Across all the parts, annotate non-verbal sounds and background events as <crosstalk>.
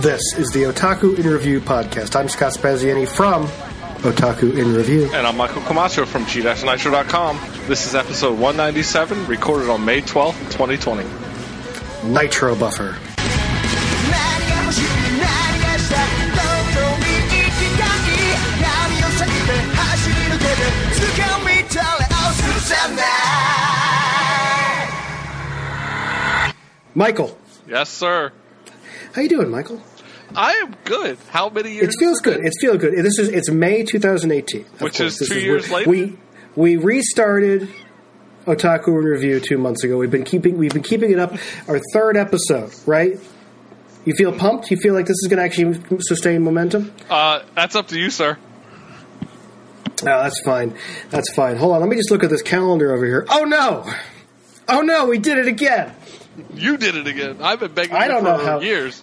This is the Otaku in Review podcast. I'm Scott Spaziani from Otaku in Review. And I'm Michael Camacho from G-Nitro.com. This is episode 197, recorded on May 12th, 2020. Nitro Buffer. Michael, Yes, sir. how you doing, Michael? I am good. How many years? It feels good. It feels good. This is it's May 2018, of Which course. is This two where- years later? We we restarted Otaku in Review two months ago. We've been keeping we've been keeping it up. Our third episode, right? You feel pumped? You feel like this is going to actually sustain momentum? Uh, that's up to you, sir. No, that's fine. That's fine. Hold on. Let me just look at this calendar over here. Oh no! Oh no! We did it again. <laughs> You did it again. I've been begging I you don't for know how- years.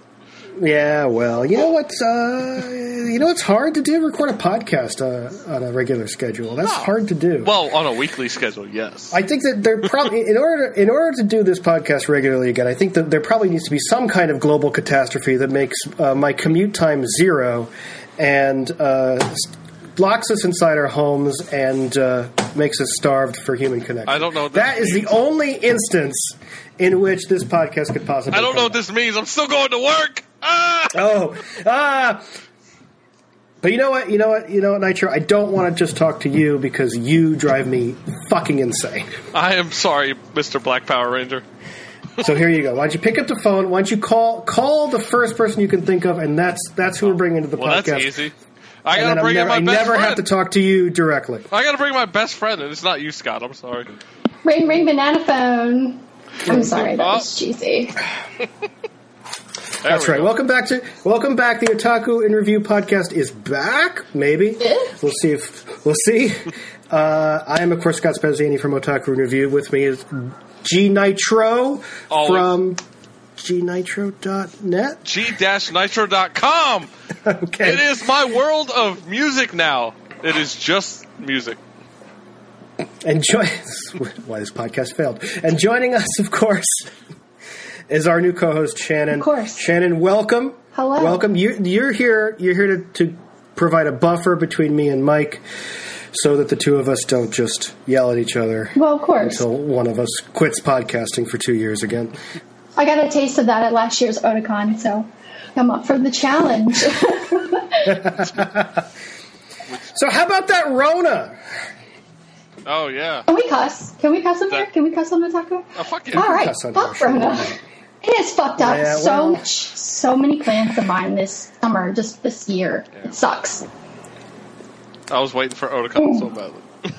Yeah, well, you know what's uh, you know it's hard to do record a podcast uh, on a regular schedule. That's hard to do. Well, on a weekly schedule, yes. I think that there probably in order in order to do this podcast regularly again, I think that there probably needs to be some kind of global catastrophe that makes uh, my commute time zero and uh, locks us inside our homes and uh, makes us starved for human connection. I don't know this That is the only instance in which this podcast could possibly. I don't know what this means. I'm still going to work. Ah! Oh, ah. But you know what? You know what? You know what, Nitro? I don't want to just talk to you because you drive me fucking insane. I am sorry, Mr. Black Power Ranger. So here you go. Why don't you pick up the phone? Why don't you call call the first person you can think of, and that's that's who we're bringing to the Well, podcast. that's easy. I gotta bring never, in I my best friend never friend. have to talk to you directly. I gotta bring my best friend, and it's not you, Scott. I'm sorry. Ring ring banana phone. I'm sorry, that was cheesy. <laughs> There That's we right. go. Welcome back to welcome back. The Otaku in Review podcast is back. Maybe Yeah. we'll see if we'll see. <laughs> Uh, I am of course Scott Spaziani from Otaku in Review. With me is G Nitro Always. from gnitro.net. G-Nitro.com. <laughs> Okay. It is my world of music now. It is just music. And join <laughs> why this podcast failed. And joining us, of course, is our new co-host Shannon. Of course. Shannon, welcome. Hello. Welcome. You, you're here. You're here to, to provide a buffer between me and Mike, so that the two of us don't just yell at each other Well, of course. until one of us quits podcasting for two years again. I got a taste of that at last year's Otakon, so I'm up for the challenge. <laughs> <laughs> So how about that Rona? Oh yeah. Can we cuss? Can we cuss on here? Can we cuss on the taco? Oh, fuck yeah. All right, cuss on fuck here, sure. Rona. It is fucked up. Yeah, so well- much, so many plans to mine this summer, just this year. It sucks. I was waiting for Otakon so badly. <laughs>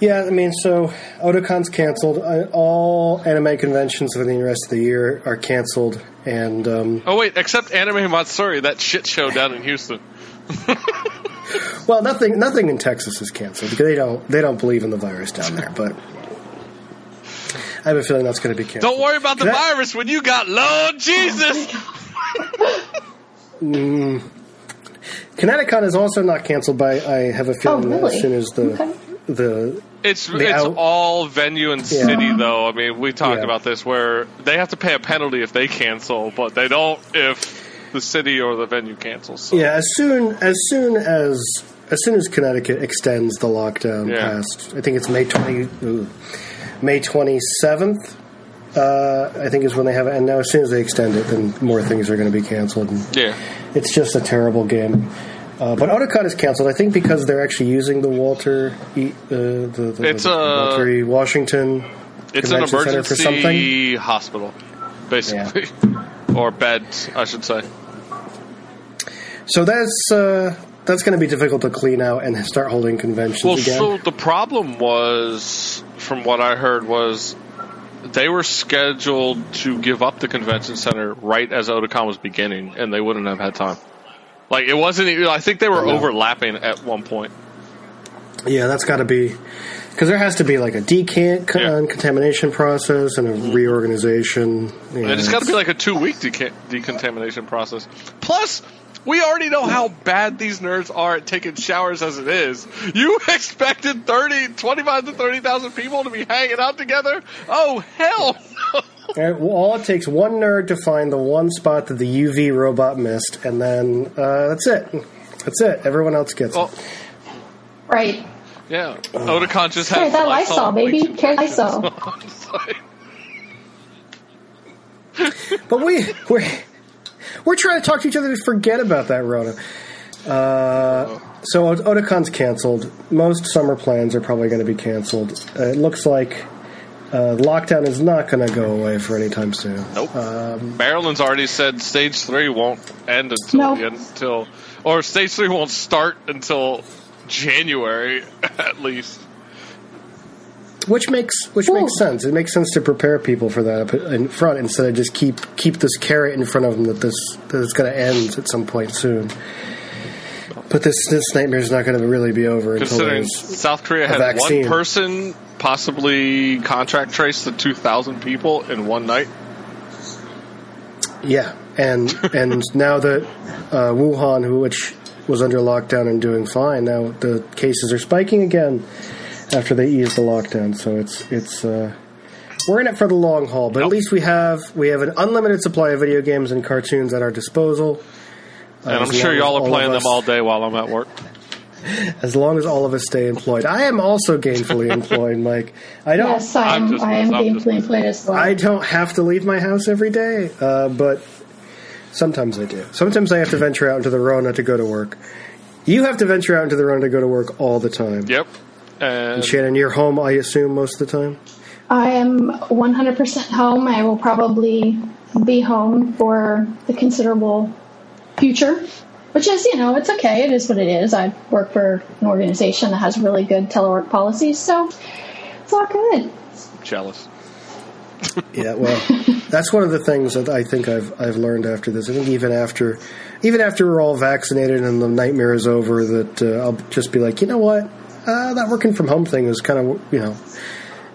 Yeah, I mean, so Otakon's canceled. Uh, All anime conventions for the rest of the year are canceled, and um, Oh wait, except Anime Matsuri, that shit show down in Houston. <laughs> Well, nothing nothing in Texas is canceled because they don't they don't believe in the virus down there. But I have a feeling that's going to be canceled. Don't worry about the I- virus when you got Lord Jesus. Oh mm. ConnectiCon is also not canceled. By I have a feeling that Oh, really? as soon as the Okay. the It's The it's out- all venue and Yeah. city though. I mean, we talked Yeah. about this where they have to pay a penalty if they cancel, but they don't if the city or the venue cancels. So. yeah as soon as soon as as soon as Connecticut extends the lockdown Yeah. past I think it's May twenty ooh, May twenty seventh. Uh, I think is when they have it, and now as soon as they extend it, then more things are going to be canceled. And Yeah. It's just a terrible game. Uh, but Otakon is canceled, I think, because they're actually using the Walter E. Uh, the, the, It's the a- Walter E. Washington. It's an Convention center for emergency hospital, basically, <laughs> or bed, I should say. So that's uh, that's going to be difficult to clean out and start holding conventions Well, again. so the problem was, from what I heard, was they were scheduled to give up the convention center right as Otakon was beginning, and they wouldn't have had time. Like it wasn't. even- I think they were overlapping at one point. yeah, that's got to be because there has to be like a decant con- Yeah. contamination process and a reorganization. Yeah, And it's got to be like a two week deca- decontamination process. Plus, We already know how bad these nerds are at taking showers as it is. You <laughs> expected 30, 25 to 30,000 people to be hanging out together? Oh, hell And all it takes one nerd to find the one spot that the UV robot missed, and then uh, that's it. That's it. Everyone else gets Well, it. Right. yeah. Otakon just Carry has that Lysol, baby. Carry <laughs> Lysol. But we we're we're trying to talk to each other to forget about that Rona. Uh, so Ot- Otakon's canceled. Most summer plans are probably going to be canceled. Uh, it looks like uh, lockdown is not going to go away for any time soon. Nope. Um, Maryland's already said stage three won't end until Nope. the end, until, or stage three won't start until January <laughs> at least. Which makes which Ooh. makes sense. It makes sense to prepare people for that up in front instead of just keep keep this carrot in front of them that this that it's going to end at some point soon. But this this nightmare is not going to really be over until Considering there's South Korea had vaccine. one person possibly contract trace the 2,000 people in one night. yeah, and <laughs> and now that uh, Wuhan, who which was under lockdown and doing fine, now the cases are spiking again after they ease the lockdown. So it's it's. Uh, we're in it for the long haul, but at least we have we have an unlimited supply of video games and cartoons at our disposal. And I'm sure y'all are all playing them all day while I'm at work. <laughs> as long as all of us stay employed. I am also gainfully <laughs> employed, Mike. I don't. Yes, I I'm I am I'm just- gameplay employed as well. I don't have to leave my house every day, uh, but sometimes I do. Sometimes I have to venture out into the Rona to go to work. You have to venture out into the Rona to go to work all the time. Yep. And Shannon, you're home, I assume, most of the time. I am 100% home. I will probably be home for the considerable future, which is, you know, it's okay. It is what it is. I work for an organization that has really good telework policies, so it's all good. jealous. <laughs> Yeah, well, that's one of the things that I think I've I've learned after this. I think even after, even after we're all vaccinated and the nightmare is over, that uh, I'll just be like, you know what, uh, that working from home thing is kind of you know,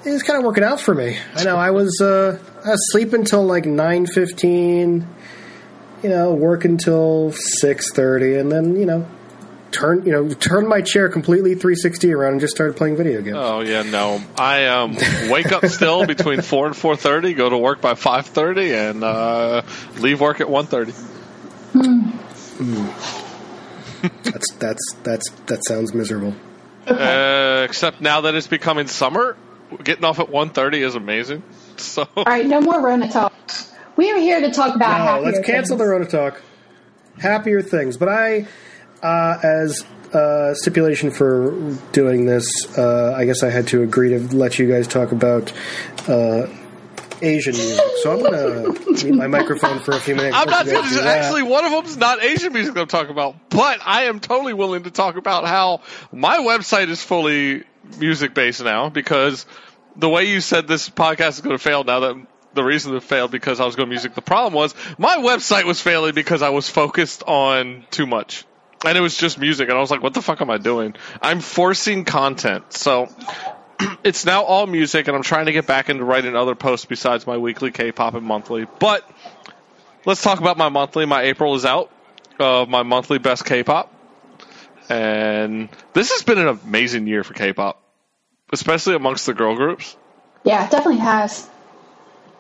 it's kind of working out for me. I know I was uh, I was sleeping like nine fifteen, you know, work until six thirty, and then you know. Turn you know, turn my chair completely 360 around and just started playing video games. Oh yeah, no. I um wake up still <laughs> between four and four thirty, go to work by five thirty, and uh, leave work at one thirty. <laughs> That's that's that's that sounds miserable. Uh, except now that it's becoming summer, getting off at one thirty is amazing. So All right, no more Rona talk. We are here to talk about No, happier let's cancel things. the Rona talk. Happier things, but I, uh, as uh, stipulation for doing this, uh, I guess I had to agree to let you guys talk about uh, Asian music. So I'm going to mute my microphone for a few minutes. I'm not gonna, do actually one of them's not Asian music I'm talking about, but I am totally willing to talk about how my website is fully music based now because the way you said this podcast is going to fail now that the reason it failed because I was going to music. The problem was my website was failing because I was focused on too much. And it was just music, and I was like, "What the fuck am I doing?" I'm forcing content, so <clears throat> it's now all music, and I'm trying to get back into writing other posts besides my weekly K-pop and monthly. But let's talk about my monthly. My April is out of my monthly best K-pop, and this has been an amazing year for K-pop, especially amongst the girl groups. Yeah, it definitely has.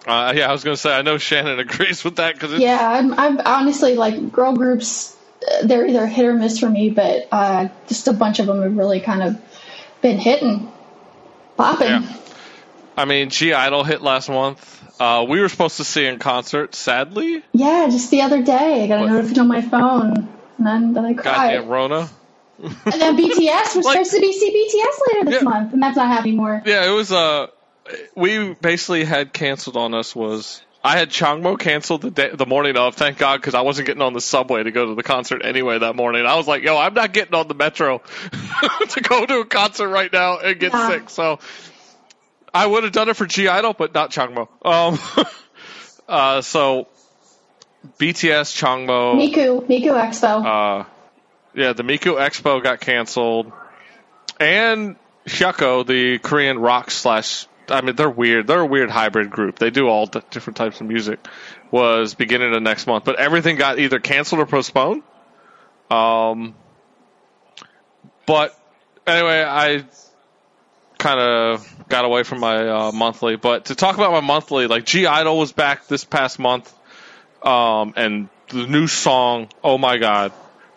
Uh, yeah, I was going to say I know Shannon <laughs> agrees with that because Yeah, I'm, I'm honestly like girl groups. uh, They're either hit or miss for me, but uh, just a bunch of them have really kind of been hitting, popping. Yeah. I mean, (G)I-DLE hit last month. Uh, we were supposed to see in concert. Sadly, Yeah, just the other day, I got a notification on my phone, and then, then I cried. goddamn Rona. And then BTS was <laughs> Like- supposed to be see BTS later this Yeah. month, and that's not happening anymore. Yeah, it was. Uh, we basically had canceled on us was. I had Changmo canceled the day, the morning of. Thank God, because I wasn't getting on the subway to go to the concert anyway that morning. I was like, "Yo, I'm not getting on the metro <laughs> to go to a concert right now and get Yeah. sick." So I would have done it for (G)I-DLE, but not Changmo. Um, <laughs> uh, so BTS, Changmo, Miku, Miku Expo. uh, yeah, the Miku Expo got canceled, and Hyukoh, the Korean rock slash. I mean, they're weird. They're a weird hybrid group. They do all different types of music. Was beginning of next month, but everything got either canceled or postponed. Um, but anyway, I kind of got away from my uh, monthly. But to talk about my monthly, like (G)I-DLE was back this past month, um, and the new song, oh my god,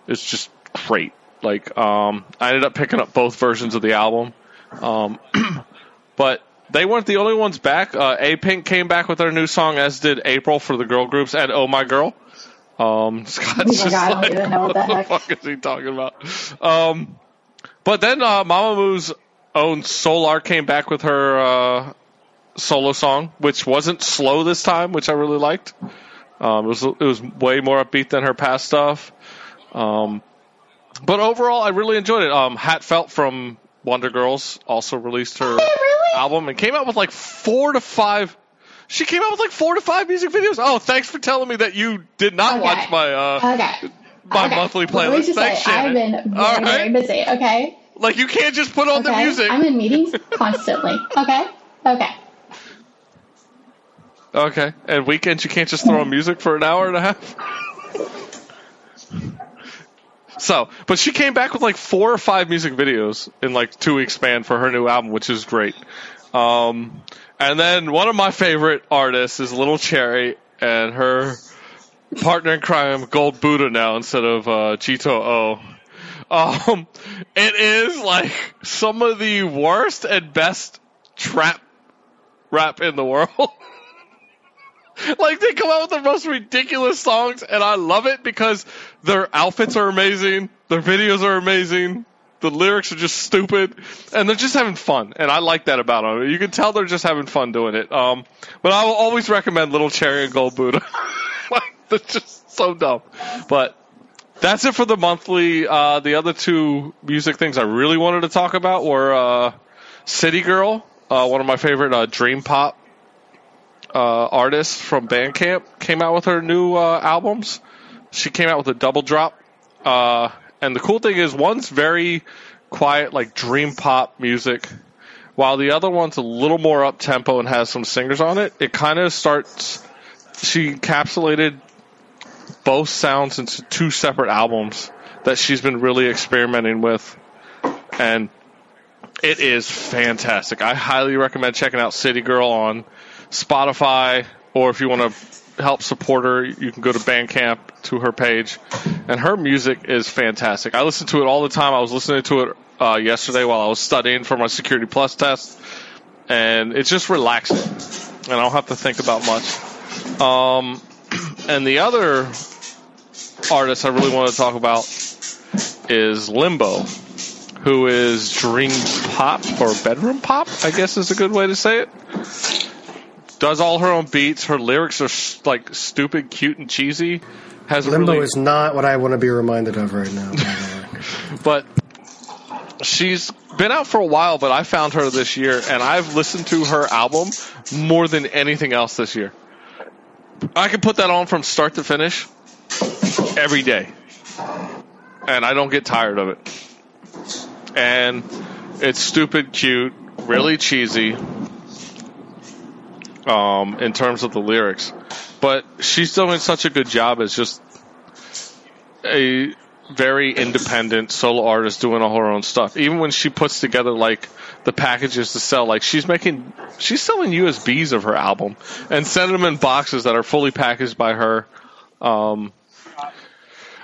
it's just great. Like, um, I ended up picking up both versions of the album, um, <clears throat> but they weren't the only ones back. Uh, Apink came back with their new song, as did April for the girl groups, and Oh My Girl. Um, <laughs> Scott's Oh my just God, like, know what the heck. fuck is he talking about? Um, but then uh, Mamamoo own Solar came back with her uh, solo song, which wasn't slow this time, which I really liked. Um, it was it was way more upbeat than her past stuff. Um, but overall, I really enjoyed it. Um, HA:TFELT from Wonder Girls also released her? Album and came out with like four to five. She came out with like four to five music videos. Oh, thanks for telling me that you did not Okay. watch my uh, Okay. my okay. monthly playlist. Thanks, say, I've been very, All right. very busy. Okay. Like you can't just put on the music. I'm in meetings constantly. Okay. Okay. Okay. And weekends you can't just throw on music for an hour and a half. <laughs> so, but she came back with like four or five music videos in like two weeks span for her new album, which is great. Um, and then one of my favorite artists is Little Cherry and her partner in crime, Gold Buddha now instead of uh, Chito O. Um, it is like some of the worst and best trap rap in the world. <laughs> like they come out with the most ridiculous songs, and I love it because their outfits are amazing, their videos are amazing, the lyrics are just stupid, and they're just having fun, and I like that about them. You can tell they're just having fun doing it. Um, but I will always recommend Little Cherry and Gold Buddha. <laughs> like they're just so dumb, but. That's it for the monthly. Uh, the other two music things I really wanted to talk about were uh, City Girl, uh, one of my favorite uh, dream pop uh, artists from Bandcamp, came out with her new uh, albums. She came out with a double drop, uh, and the cool thing is, one's very quiet, like dream pop music, while the other one's a little more up tempo and has some singers on it. It kind of starts. She encapsulated both sounds into two separate albums that she's been really experimenting with, and it is fantastic. I highly recommend checking out City Girl on Spotify, or if you want to help support her, you can go to Bandcamp to her page. And her music is fantastic. I listen to it all the time. I was listening to it uh, yesterday while I was studying for my Security Plus test, and it's just relaxing, and I don't have to think about much. Um, <clears throat> and the other artist I really want to talk about is Limbo, who is dream pop or bedroom pop, I guess is a good way to say it. Does all her own beats. Her lyrics are like stupid, cute, and cheesy. Has Limbo really, is not what I want to be reminded of right now. by the way. <laughs> but she's been out for a while. But I found her this year, and I've listened to her album more than anything else this year. I can put that on from start to finish every day, and I don't get tired of it. And it's stupid, cute, really cheesy. Um, in terms of the lyrics, but she's doing such a good job as just a very independent solo artist doing all her own stuff. Even when she puts together like the packages to sell, like she's making, she's selling USBs of her album and sending them in boxes that are fully packaged by her. Um,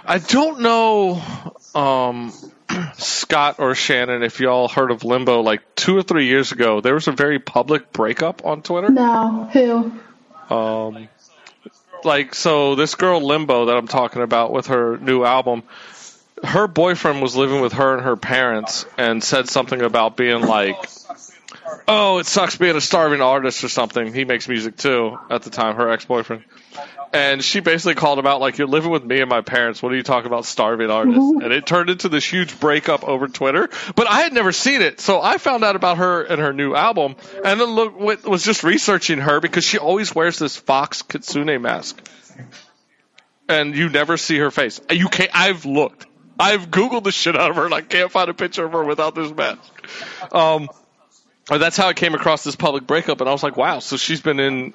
I don't know, um, <clears throat> Scott or Shannon, if y'all heard of Limbo, like two or three years ago, there was a very public breakup on Twitter. No. Who? Um, like so, this girl Limbo that I'm talking about with her new album, her boyfriend was living with her and her parents, and said something about being like, "Oh, it sucks being a starving artist" or something. He makes music too at the time. Her ex boyfriend. And she basically called him out like, "You're living with me and my parents. What are you talking about, starving artists?" And it turned into this huge breakup over Twitter. But I had never seen it, so I found out about her and her new album, and then look, was just researching her because she always wears this fox kitsune mask, and you never see her face. You can't. I've looked. I've googled the shit out of her, and I can't find a picture of her without this mask. Um, that's how I came across this public breakup, and I was like, wow. So she's been in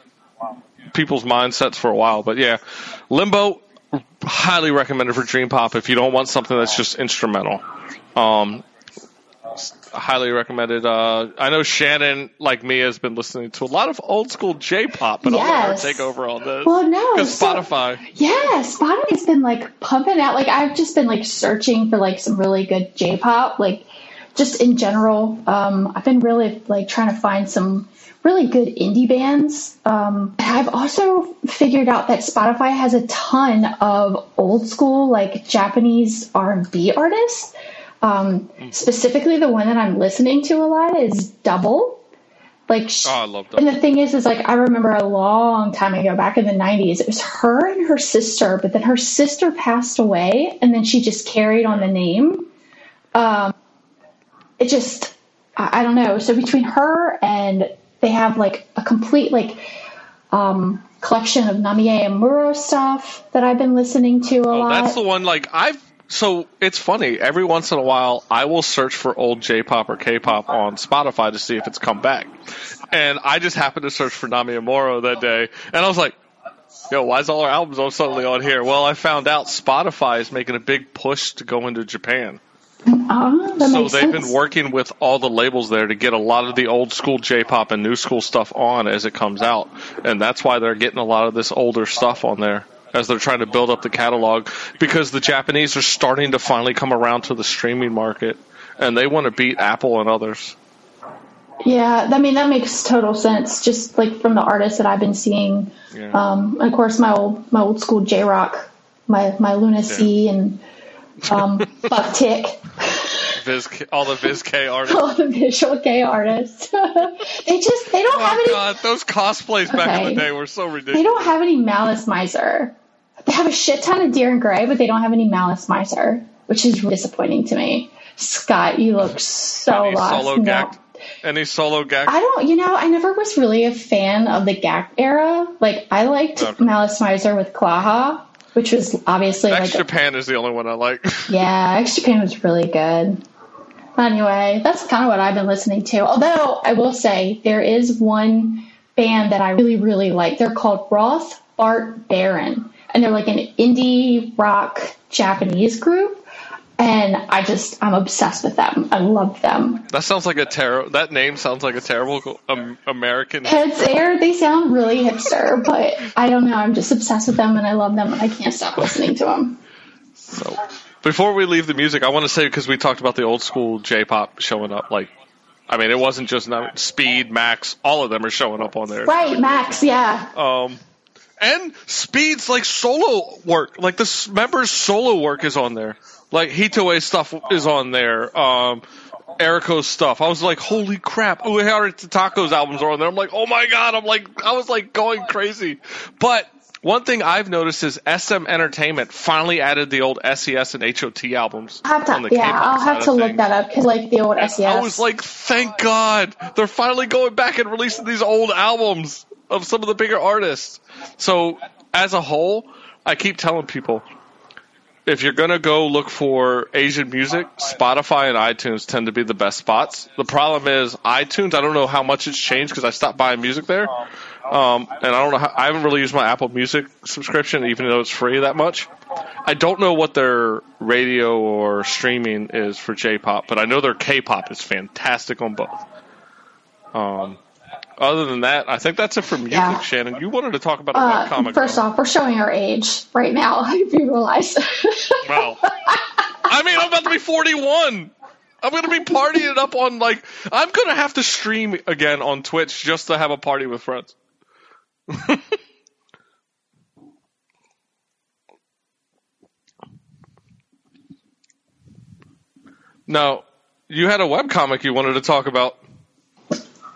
people's mindsets for a while. But yeah, Limbo, highly recommended for Dream Pop if you don't want something that's just instrumental. Um, highly recommended. Uh, I know Shannon, like me, has been listening to a lot of old school J-pop, but I'll let her take over on this. Well, no, because so- Spotify. Yeah, Spotify's been like pumping out. Like I've just been like searching for like some really good J-pop. Like just in general, um, I've been really like trying to find some really good indie bands. Um, I've also figured out that Spotify has a ton of old school like Japanese R&B artists. Um, specifically, the one that I'm listening to a lot is Double. Like, sh- Oh, and the thing is, is like I remember a long time ago, back in the '90s, it was her and her sister, but then her sister passed away, and then she just carried on the name. Um, it just, I, I don't know. So between her and they have like a complete like um, collection of Namie Amuro stuff that I've been listening to a Oh, lot. that's the one. Like I've. So it's funny. Every once in a while, I will search for old J-pop or K-pop on Spotify to see if it's come back. And I just happened to search for Namie Amuro that day, and I was like, "Yo, why is all our albums all suddenly on here?" Well, I found out Spotify is making a big push to go into Japan. That So they've sense. been working with all the labels there to get a lot of the old school J-pop and new school stuff on as it comes out, and that's why they're getting a lot of this older stuff on there as they're trying to build up the catalog because the Japanese are starting to finally come around to the streaming market and they want to beat Apple and others. Yeah, I mean that makes total sense. Just like from the artists that I've been seeing, Yeah. um, of course my old my old school J Rock, my my Luna Sea and um, <laughs> Buck-Tick, Viz, all the Viz K <laughs> artists. all the visual K artists. <laughs> they just they don't oh have Oh any god, those cosplays back in the day were so ridiculous. they don't have any Malice Miser. They have a shit ton of Dir En Grey, but they don't have any Malice Miser, which is disappointing to me. Scott, you look so Any lost. solo No. Any solo Gackt? I don't, you know, I never was really a fan of the Gackt era. Like, I liked Okay. Malice Miser with Klaha, which was obviously X like, a, Japan is the only one I like. <laughs> yeah, X Japan was really good. Anyway, that's kind of what I've been listening to. Although I will say there is one band that I really, really like. They're called Roth Bart Baron, and they're like an indie rock Japanese group. And I just, I'm obsessed with them. I love them. that sounds like a terrible. That name sounds like a terrible um, American. It's they're, they sound really hipster, <laughs> but I don't know. I'm just obsessed with them and I love them and I can't stop listening to them. So, before we leave the music, I want to say because we talked about the old school J-pop showing up. Like, I mean, it wasn't just now- Speed, Max, all of them are showing up on there. Right, Max, yeah. Um, and Speed's like solo work, like the members' solo work is on there. Like Hitoe stuff is on there. Um, Eriko's stuff. I was like, holy crap! Uehara Takako's albums are on there. I'm like, oh my god! I'm like, I was like going crazy. But one thing I've noticed is SM Entertainment finally added the old SES and HOT albums I'll have on to, the yeah, K-pop I'll have to look that up because like the old SES. I was like, thank God. They're finally going back and releasing these old albums of some of the bigger artists. So, as a whole, I keep telling people if you're going to go look for Asian music, Spotify and iTunes tend to be the best spots. The problem is, iTunes, I don't know how much it's changed because I stopped buying music there. Um, and I don't know how, I haven't really used my Apple Music subscription, even though it's free that much. I don't know what their radio or streaming is for J-pop, but I know their K-pop is fantastic on both. Um, other than that, I think that's it for music. Yeah. Shannon, you wanted to talk about a uh, webcomic. first off, we're showing our age right now, <laughs> if you realize. Well, I mean, I'm about to be 41. I'm going to be partying it up on, like, I'm going to have to stream again on Twitch just to have a party with friends. <laughs> now, you had a webcomic you wanted to talk about.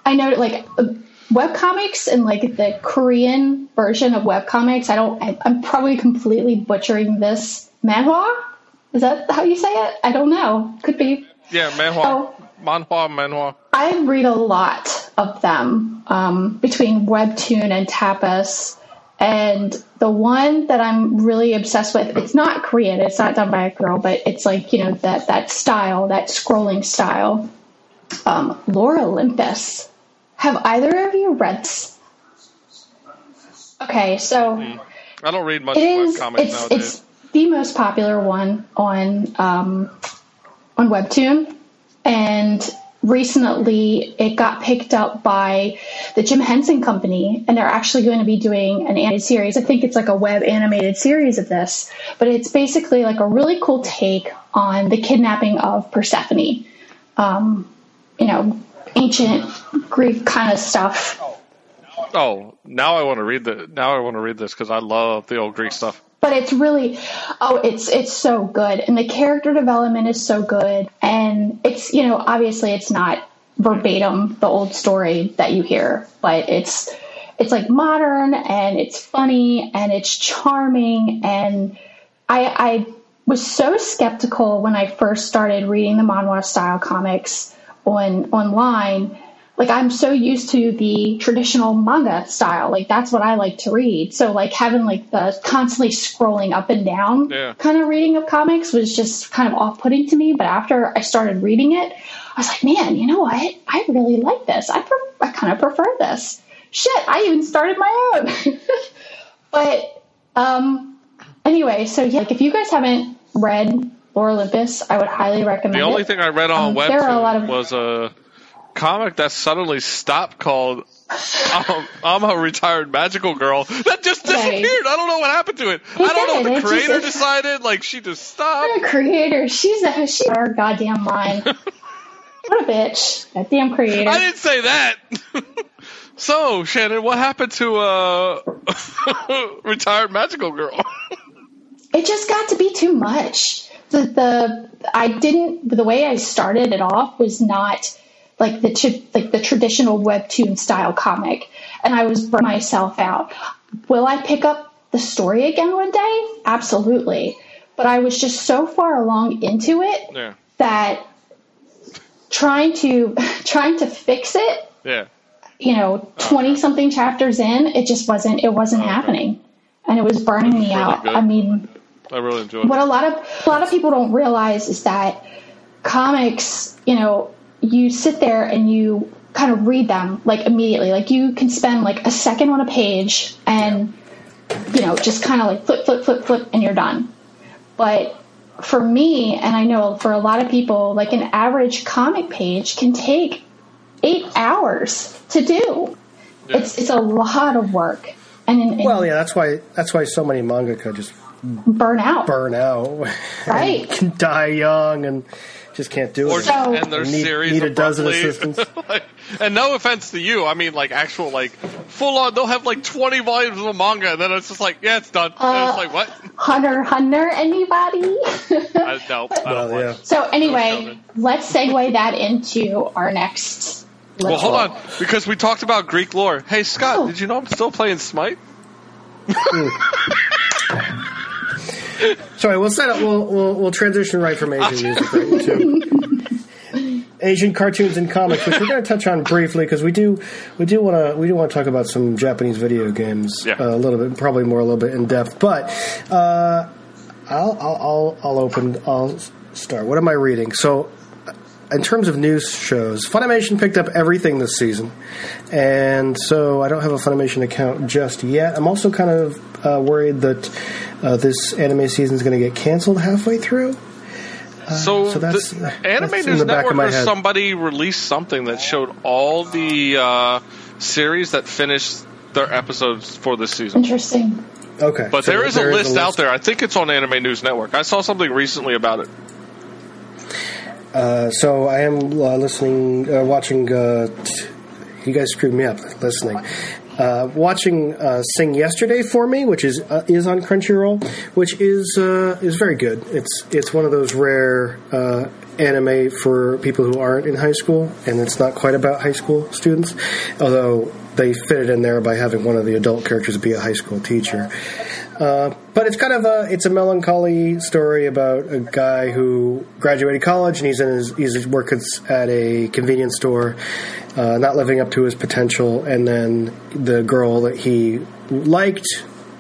I know, like uh, webcomics and like the Korean version of webcomics. I don't. I, I'm probably completely butchering this. Manhwa? Is that how you say it? I don't know. Could be. Yeah, manhwa. Oh. Manhwa, manhwa. I read a lot of them um, between Webtoon and Tapas. And the one that I'm really obsessed with, it's not Korean, it's not done by a girl, but it's like, you know, that, that style, that scrolling style. Um, Lore Olympus. Have either of you read? Okay, so I I don't read much It is. webcomics It's nowadays. it's the most popular one on um, on Webtoon, and recently it got picked up by the Jim Henson Company, and they're actually going to be doing an animated series. I think it's like a web animated series of this, but it's basically like a really cool take on the kidnapping of Persephone. Um, you know, ancient Greek kind of stuff. oh, now I want to read the. Now I want to read this because I love the old Greek stuff. But it's really oh it's it's so good. And the character development is so good. And it's you know obviously it's not verbatim the old story that you hear but it's it's like modern and it's funny and it's charming. And i i was so skeptical when i first started reading the manhwa style comics on online like I'm so used to the traditional manga style. Like that's what I like to read. So like having like the constantly scrolling up and down Yeah. kind of reading of comics was just kind of off putting to me. But after I started reading it, I was like, man, you know what? I really like this. I, pre- I kind of prefer this. Shit, I even started my own. <laughs> but um, anyway, so yeah, like if you guys haven't read Lore Olympus, I would highly recommend The only it. thing I read on Um, there are a lot comic that suddenly stopped called um, I'm a retired magical girl that just Right. disappeared. I don't know what happened to it. I don't know did. if the creator decided like she just stopped. the creator. She's a she's our goddamn mind. <laughs> what a bitch. That damn creator. I didn't say that. <laughs> so Shannon, what happened to uh <laughs> retired magical girl? It just got to be too much. The the I didn't the way I started it off was not like the like the traditional webtoon style comic, and I was burning myself out. Will I pick up the story again one day? Absolutely. But I was just so far along into it yeah, that trying to <laughs> trying to fix it yeah. you know, 20 something chapters in, it just wasn't, it wasn't happening. And it was burning me really out. good. I mean, I really enjoyed what it. a lot of, a lot of people don't realize is that comics, you know, you sit there and you kind of read them like immediately. Like you can spend like a second on a page and, you know, just kind of like flip, flip, flip, flip, and you're done. But for me, and I know for a lot of people, like an average comic page can take eight hours to do. Yeah. It's it's a lot of work, and, and Well, yeah, that's why that's why so many mangaka just burn out. burn out, <laughs> Right. can <laughs> die young, and just can't do Or it. just So- end their Need- series need a dozen abruptly. assistants. <laughs> Like- and no offense to you, I mean like actual like full on. They'll have like twenty volumes of a manga, and then it's just like yeah, it's done. and Uh, it's like what? Hunter, Hunter, anybody? I, no, I don't <laughs> Well, yeah. so anyway, let's segue that into our next. Well, let's hold roll. on, because we talked about Greek lore. Hey, Scott, Oh. did you know I'm still playing Smite? <laughs> Sorry, we'll set up. We'll we'll, we'll transition right from Asian music right into Asian cartoons and comics, which we're going to touch on briefly because we do we do want to we do want to talk about some Japanese video games Yeah. uh, a little bit, probably more a little bit in depth. But uh, I'll, I'll I'll I'll open. I'll start. What am I reading? So. In terms of news shows, Funimation picked up everything this season, and so I don't have a Funimation account just yet. I'm also kind of uh, worried that uh, this anime season is going to get canceled halfway through. so, so that's- the Anime that's in News the back Network of my or head. somebody released something that showed all the uh, series that finished their episodes for this season. Interesting. Okay, But so there is a list out there. I think it's on Anime News Network. I saw something recently about it. Uh, so I am uh, listening, uh, watching. Uh, you guys screwed me up listening. Uh, watching Sing Yesterday for me, which is is on Crunchyroll, which is is very good. It's it's one of those rare anime for people who aren't in high school, and it's not quite about high school students, although they fit it in there by having one of the adult characters be a high school teacher. Uh, but it's kind of a it's a melancholy story about a guy who graduated college and he's in his he's working at a convenience store, uh, not living up to his potential, and then the girl that he liked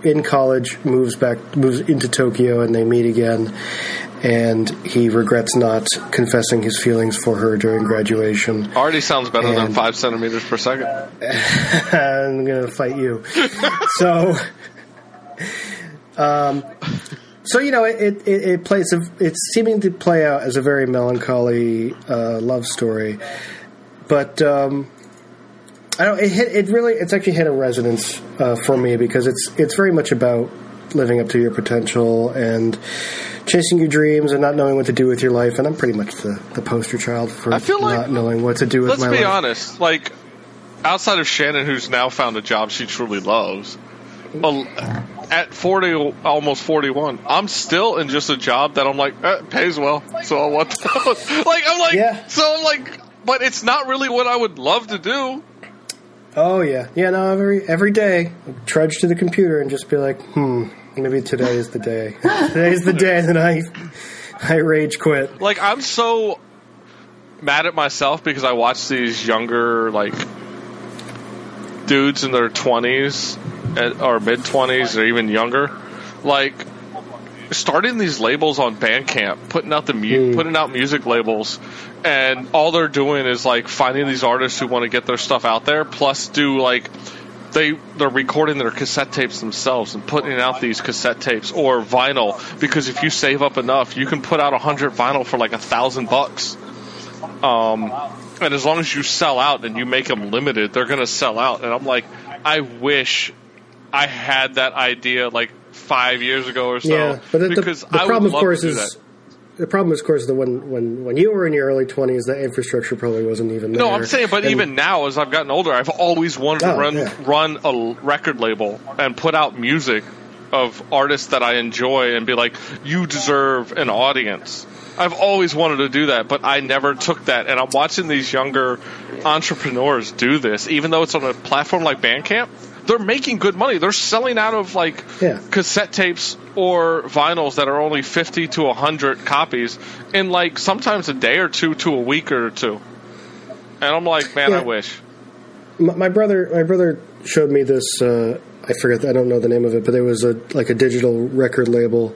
in college moves back moves into Tokyo and they meet again. And he regrets not confessing his feelings for her during graduation. Already sounds better than five centimeters per second. <laughs> I'm gonna fight you. <laughs> so, Um, so you know, it, it, it plays. A, it's seeming to play out as a very melancholy uh, love story, but um, I don't. It hit. It really. It's actually hit a resonance uh, for me because it's it's very much about living up to your potential and chasing your dreams and not knowing what to do with your life. And I'm pretty much the, the poster child for I feel like- not knowing what to do with my life. Let's be honest. Like, outside of Shannon, who's now found a job she truly loves, well, at 40, almost 41, I'm still in just a job that I'm like, eh, pays well. So I want <laughs> Like, I'm like, Yeah. so I'm like, but it's not really what I would love to do. Oh yeah, yeah. No, every every day, trudge to the computer and just be like, hmm, maybe today is the day. <laughs> Today's the day that I I rage quit. Like, I'm so mad at myself because I watch these younger, like, dudes in their 20s and- or mid 20s or even younger. Like, starting these labels on Bandcamp, putting out the mu- Hmm. putting out music labels, and all they're doing is like finding these artists who want to get their stuff out there, plus do like they they're recording their cassette tapes themselves and putting out these cassette tapes or vinyl because if you save up enough, you can put out a hundred vinyl for like a thousand bucks. Um, and as long as you sell out and you make them limited, they're gonna sell out. And I'm like, I wish I had that idea like five years ago or so. yeah, but the, the, because the I problem, of course, is the problem, of course, that when when when you were in your early twenties, the infrastructure probably wasn't even there. No, I'm saying, but And- even now, as I've gotten older, I've always wanted to Oh, run yeah. run a record label and put out music of artists that I enjoy and be like, you deserve an audience. I've always wanted to do that, but I never took that. And I'm watching these younger entrepreneurs do this, even though it's on a platform like Bandcamp. They're making good money. They're selling out of like Yeah. cassette tapes or vinyls that are only 50 to 100 copies in like sometimes a day or two to a week or two. And I'm like, man, Yeah. I wish. my, my brother my brother showed me this uh, I forget I don't know the name of it but there was a like a digital record label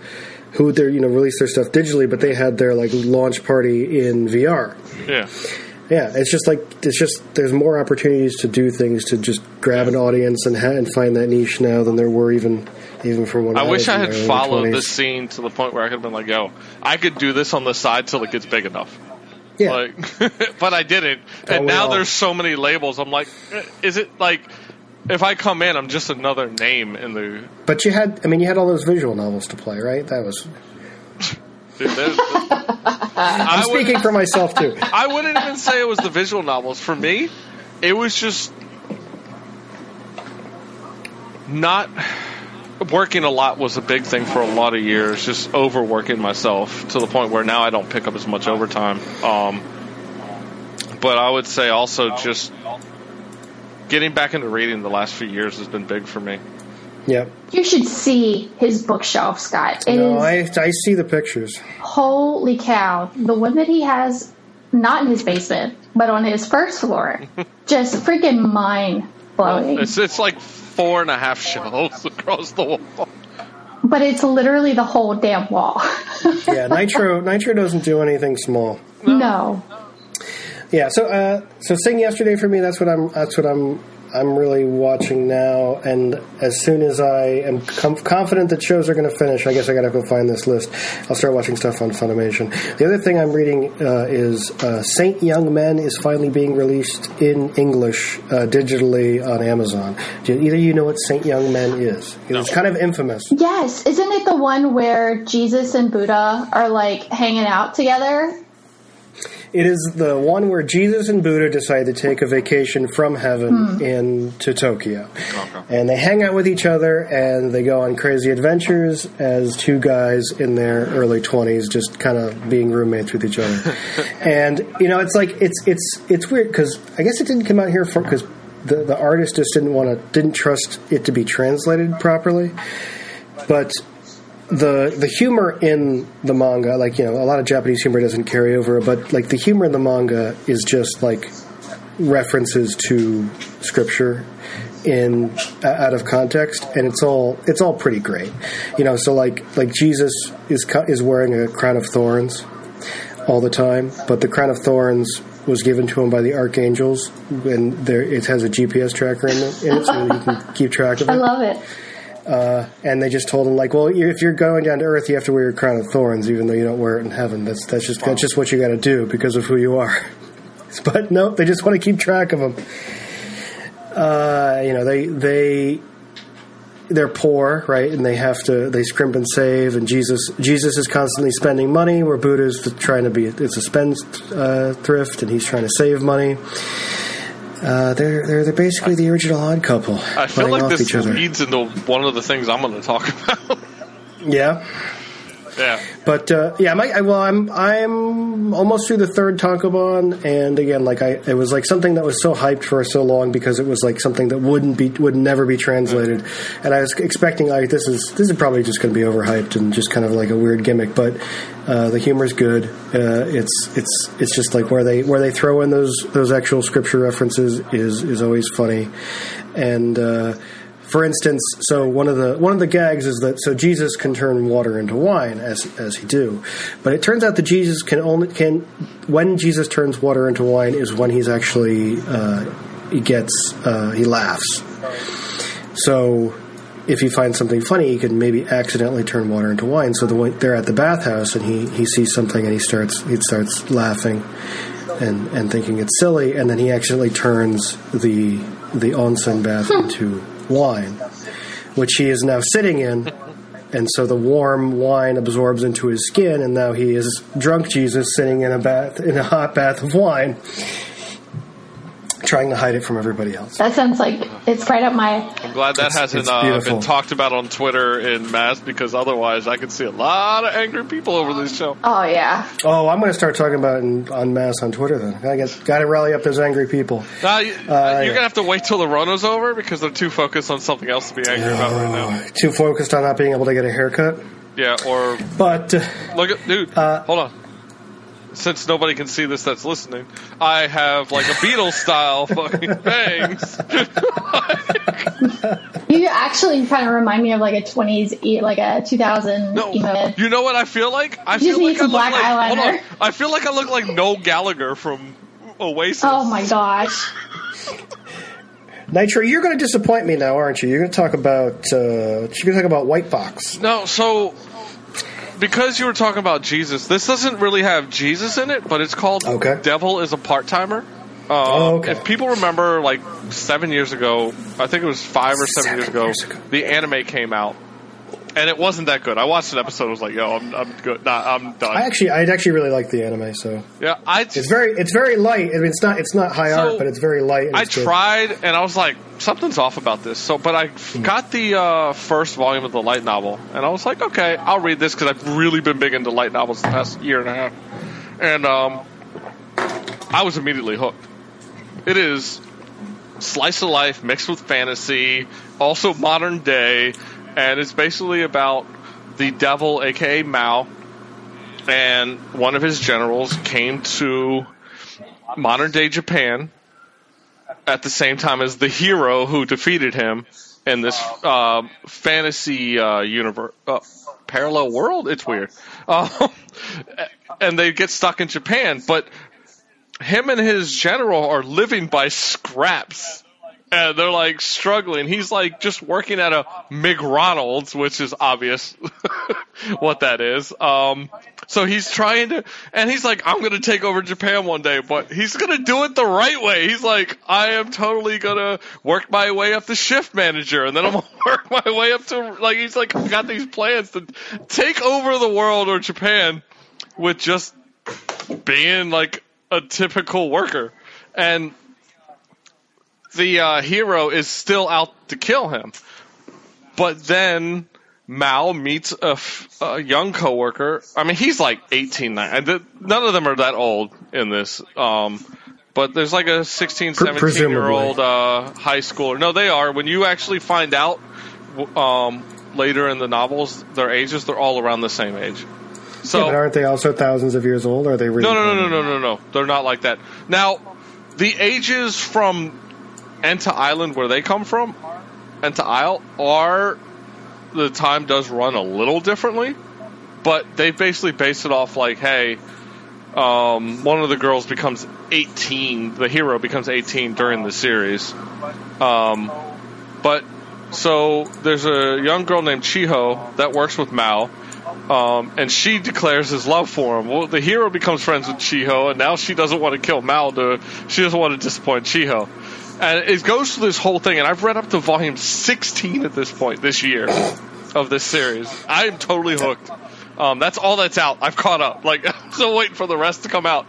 who they you know released their stuff digitally but they had their like launch party in VR Yeah. Yeah it's just like it's just there's more opportunities to do things to just grab an audience and ha- and find that niche now than there were even even from when I, I wish I had followed 20s. this scene to the point where I could have been like, yo, I could do this on the side till it gets big enough. yeah Like, <laughs> but I didn't. Don't And now all? there's so many labels. I'm like, eh, is it like, if I come in, I'm just another name in the. but you had I mean you had all those visual novels to play right that was Dude, there's- I, would, speaking for myself too <laughs> I wouldn't even say it was the visual novels. For me, it was just not working a lot was a big thing for a lot of years. Just overworking myself to the point where now I don't pick up as much overtime. Um, but I would say also just getting back into reading the last few years has been big for me. Yeah You should see his bookshelf, Scott. It is no I I see the pictures holy cow. The one that he has, not in his basement, but on his first floor, <laughs> just freaking mind blowing. It's it's like four and a half shelves <laughs> across the wall. But it's literally the whole damn wall. <laughs> yeah Nitro Nitro doesn't do anything small no. Yeah, so uh, so Sing yesterday for me. That's what I'm. That's what I'm. I'm really watching now. And as soon as I am com- confident that shows are going to finish, I guess I got to go find this list. I'll start watching stuff on Funimation. The other thing I'm reading uh, is uh, Saint Young Men is finally being released in English uh, digitally on Amazon. Do either of you know what Saint Young Men is? It's kind of infamous. Yes, isn't it the one where Jesus and Buddha are like hanging out together? It is the one where Jesus and Buddha decide to take a vacation from heaven hmm. into Tokyo. And they hang out with each other and they go on crazy adventures as two guys in their early 20s just kind of being roommates with each other. <laughs> and you know, it's like it's it's it's weird cuz I guess it didn't come out here for cuz the the artist just didn't want to didn't trust it to be translated properly. But the the humor in the manga, like you know, a lot of Japanese humor doesn't carry over, but like the humor in the manga is just like references to scripture in uh, out of context, and it's all it's all pretty great, you know. So like like Jesus is cu- is wearing a crown of thorns all the time, but the crown of thorns was given to him by the archangels, and there it has a GPS tracker in it, in it so you can keep track of it I love it. Uh, and they just told him like, well, if you're going down to Earth, you have to wear your crown of thorns, even though you don't wear it in heaven. That's that's just that's just what you got to do because of who you are. <laughs> but no, they just want to keep track of him. Uh, you know, they they they're poor, right? And they have to they scrimp and save. And Jesus Jesus is constantly spending money, where Buddha's trying to be it's a spend uh, thrift, and he's trying to save money. Uh, they're, they're they're basically the original odd couple. I feel like this leads into one of the things I'm going to talk <laughs> about. Yeah, yeah. but uh, yeah, my, I, well, I'm I'm almost through the third tankobon, and again, like I, it was like something that was so hyped for so long because it was like something that wouldn't be would never be translated, and I was expecting like this is this is probably just going to be overhyped and just kind of like a weird gimmick, but uh, the is good. Uh, it's it's it's just like where they where they throw in those those actual scripture references is is always funny, and. Uh, for instance, so one of the one of the gags is that so Jesus can turn water into wine as as he do, but it turns out that Jesus can only can when Jesus turns water into wine is when he's actually uh, he gets uh, he laughs. So if he finds something funny, he can maybe accidentally turn water into wine. So the they're at the bathhouse and he, he sees something and he starts he starts laughing and and thinking it's silly, and then he accidentally turns the the onsen bath into wine, which he is now sitting in. And so the warm wine absorbs into his skin, and now he is drunk Jesus sitting in a bath in a hot bath of wine, trying to hide it from everybody else. That sounds like it's right up my. I'm glad that It's- hasn't it's uh, been talked about on Twitter in mass because otherwise I could see a lot of angry people over this show. Oh yeah, Oh, I'm going to start talking about it in, on mass on Twitter then. I got got to rally up those angry people. Now, you, Uh, you're yeah. gonna have to wait till the Rona's over because they're too focused on something else to be angry about right now. Too focused on not being able to get a haircut, Yeah, or but uh, look at dude. Uh, hold on. Since nobody can see this that's listening, I have like a Beatles style fucking <laughs> bangs. <laughs> you actually kind of remind me of like a twenties, like a two thousand No, emo. you know what I feel like? I You feel just need like I some look black like hold on. eyeliner. I feel like I look like Noel Gallagher from Oasis. Oh my gosh! Nitro, you're going to disappoint me now, aren't you? You're going to talk about uh, you're going to talk about White Fox. No, so because you were talking about Jesus, this doesn't really have Jesus in it, but it's called Okay. Devil is a Part Timer. Uh, Oh, okay. If people remember, like seven years ago, I think it was five or seven, Seven years, ago, years ago. the anime came out, and it wasn't that good. I watched an episode. I was like, "Yo, I'm, I'm good. Nah, I'm done." I actually, I actually really like the anime. So yeah, I it's very, it's very light. I mean, it's not, it's not high So, art, but it's very light. And I it's good. tried, and I was like, something's off about this. So, but I got the uh, first volume of the light novel, and I was like, okay, I'll read this because I've really been big into light novels the past year and a half, and um, I was immediately hooked. It is slice of life mixed with fantasy, also modern day, and it's basically about the devil, aka Mao, and one of his generals came to modern day Japan at the same time as the hero who defeated him in this uh, fantasy uh, universe, uh, parallel world. It's weird, <laughs> um, and they get stuck in Japan. But him and his general are living by scraps. And they're like struggling. He's like just working at a McDonald's, which is obvious <laughs> what that is. Um, so he's trying to, and he's like, I'm gonna take over Japan one day, but he's gonna do it the right way. He's like, I am totally gonna work my way up to shift manager, and then I'm <laughs> gonna work my way up to like he's like got these plans to take over the world or Japan with just being like a typical worker, and the uh, hero is still out to kill him. But then Mao meets a, f- a young coworker. I mean, he's like 18, 19. None of them are that old in this. Um, but there's like a 16, Pre- 17 year old uh, high schooler. No, they are. When you actually find out um, later in the novels, their ages, they're all around the same age. So Yeah, but aren't they also thousands of years old? Are they really? no, no, no, no, no, no, no. They're not like that. Now, the ages from Enta Island, where they come from, Ente Isla, are the time does run a little differently, but they basically base it off like, hey, um, one of the girls becomes 18, the hero becomes 18 during the series, um, but So there's a young girl named Chiho that works with Mao, um, and she declares his love for him. Well, the hero becomes friends with Chiho, and now she doesn't want to kill Mao. To she doesn't want to disappoint Chiho, and it goes through this whole thing. And I've read up to volume 16 at this point this year of this series. I am totally hooked. Um, that's all that's out. I've caught up. Like <laughs> I'm still waiting for the rest to come out.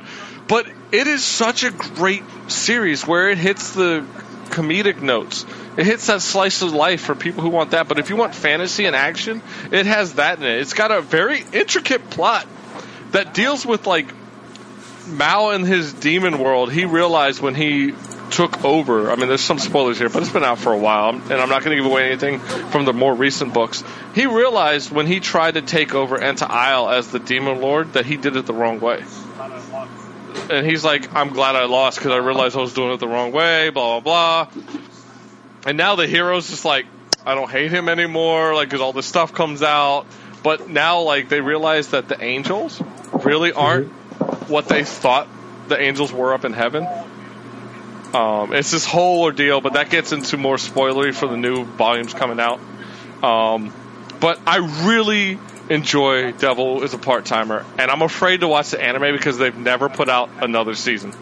But it is such a great series where it hits the comedic notes. It hits that slice of life for people who want that. But if you want fantasy and action, it has that in it. It's got a very intricate plot that deals with like Mao and his demon world. He realized when he took over. I mean, there's some spoilers here, but it's been out for a while, and I'm not going to give away anything from the more recent books. He realized when he tried to take over Ente Isla as the demon lord that he did it the wrong way. And he's like, I'm glad I lost because I realized I was doing it the wrong way, blah, blah, blah. And now the hero's just like, I don't hate him anymore, like, because all this stuff comes out. But now, like, they realize that the angels really aren't mm-hmm. what they thought the angels were up in heaven. Um, it's this whole ordeal, but that gets into more spoilery for the new volumes coming out. Um, but I really enjoy Devil is a part timer, and I'm afraid to watch the anime because they've never put out another season.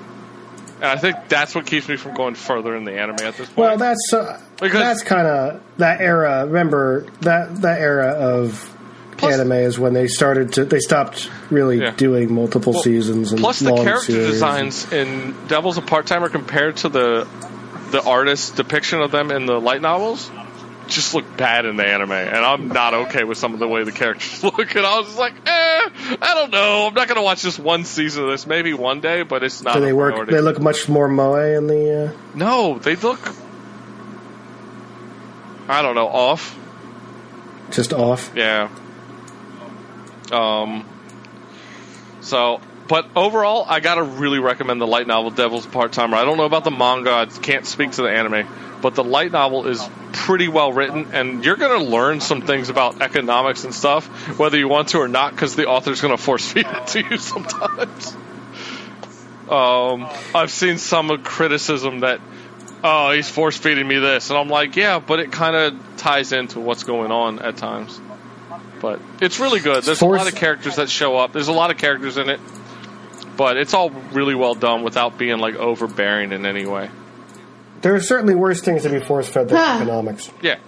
And I think that's what keeps me from going further in the anime at this point. Well, that's uh, Because- that's kind of that era. Remember that that era of Plus- anime is when they started to they stopped really Yeah. doing multiple Well, seasons and Plus, the character series. designs in Devil's a part timer compared to the the artist's depiction of them in the light novels just look bad in the anime, and I'm not okay with some of the way the characters <laughs> look. And I was like, eh, I don't know. I'm not going to watch just one season of this. Maybe one day, but it's not. Do they work? priority. They look much more moe in the. Uh, no, they look. I don't know, off. just off. Yeah. Um. So, but overall, I gotta really recommend the light novel Devil's Part Timer. I don't know about the manga; I can't speak to the anime, but the light novel is pretty well written, and you're gonna learn some things about economics and stuff, whether you want to or not, because the author's gonna force <laughs> feed it to you sometimes. Um, I've seen some criticism that, oh, he's force feeding me this, and I'm like, yeah, but it kind of ties into what's going on at times. But it's really good. There's a lot of characters that show up. There's a lot of characters in it, but it's all really well done without being like overbearing in any way. There are certainly worse things to be force fed than economics. Yeah.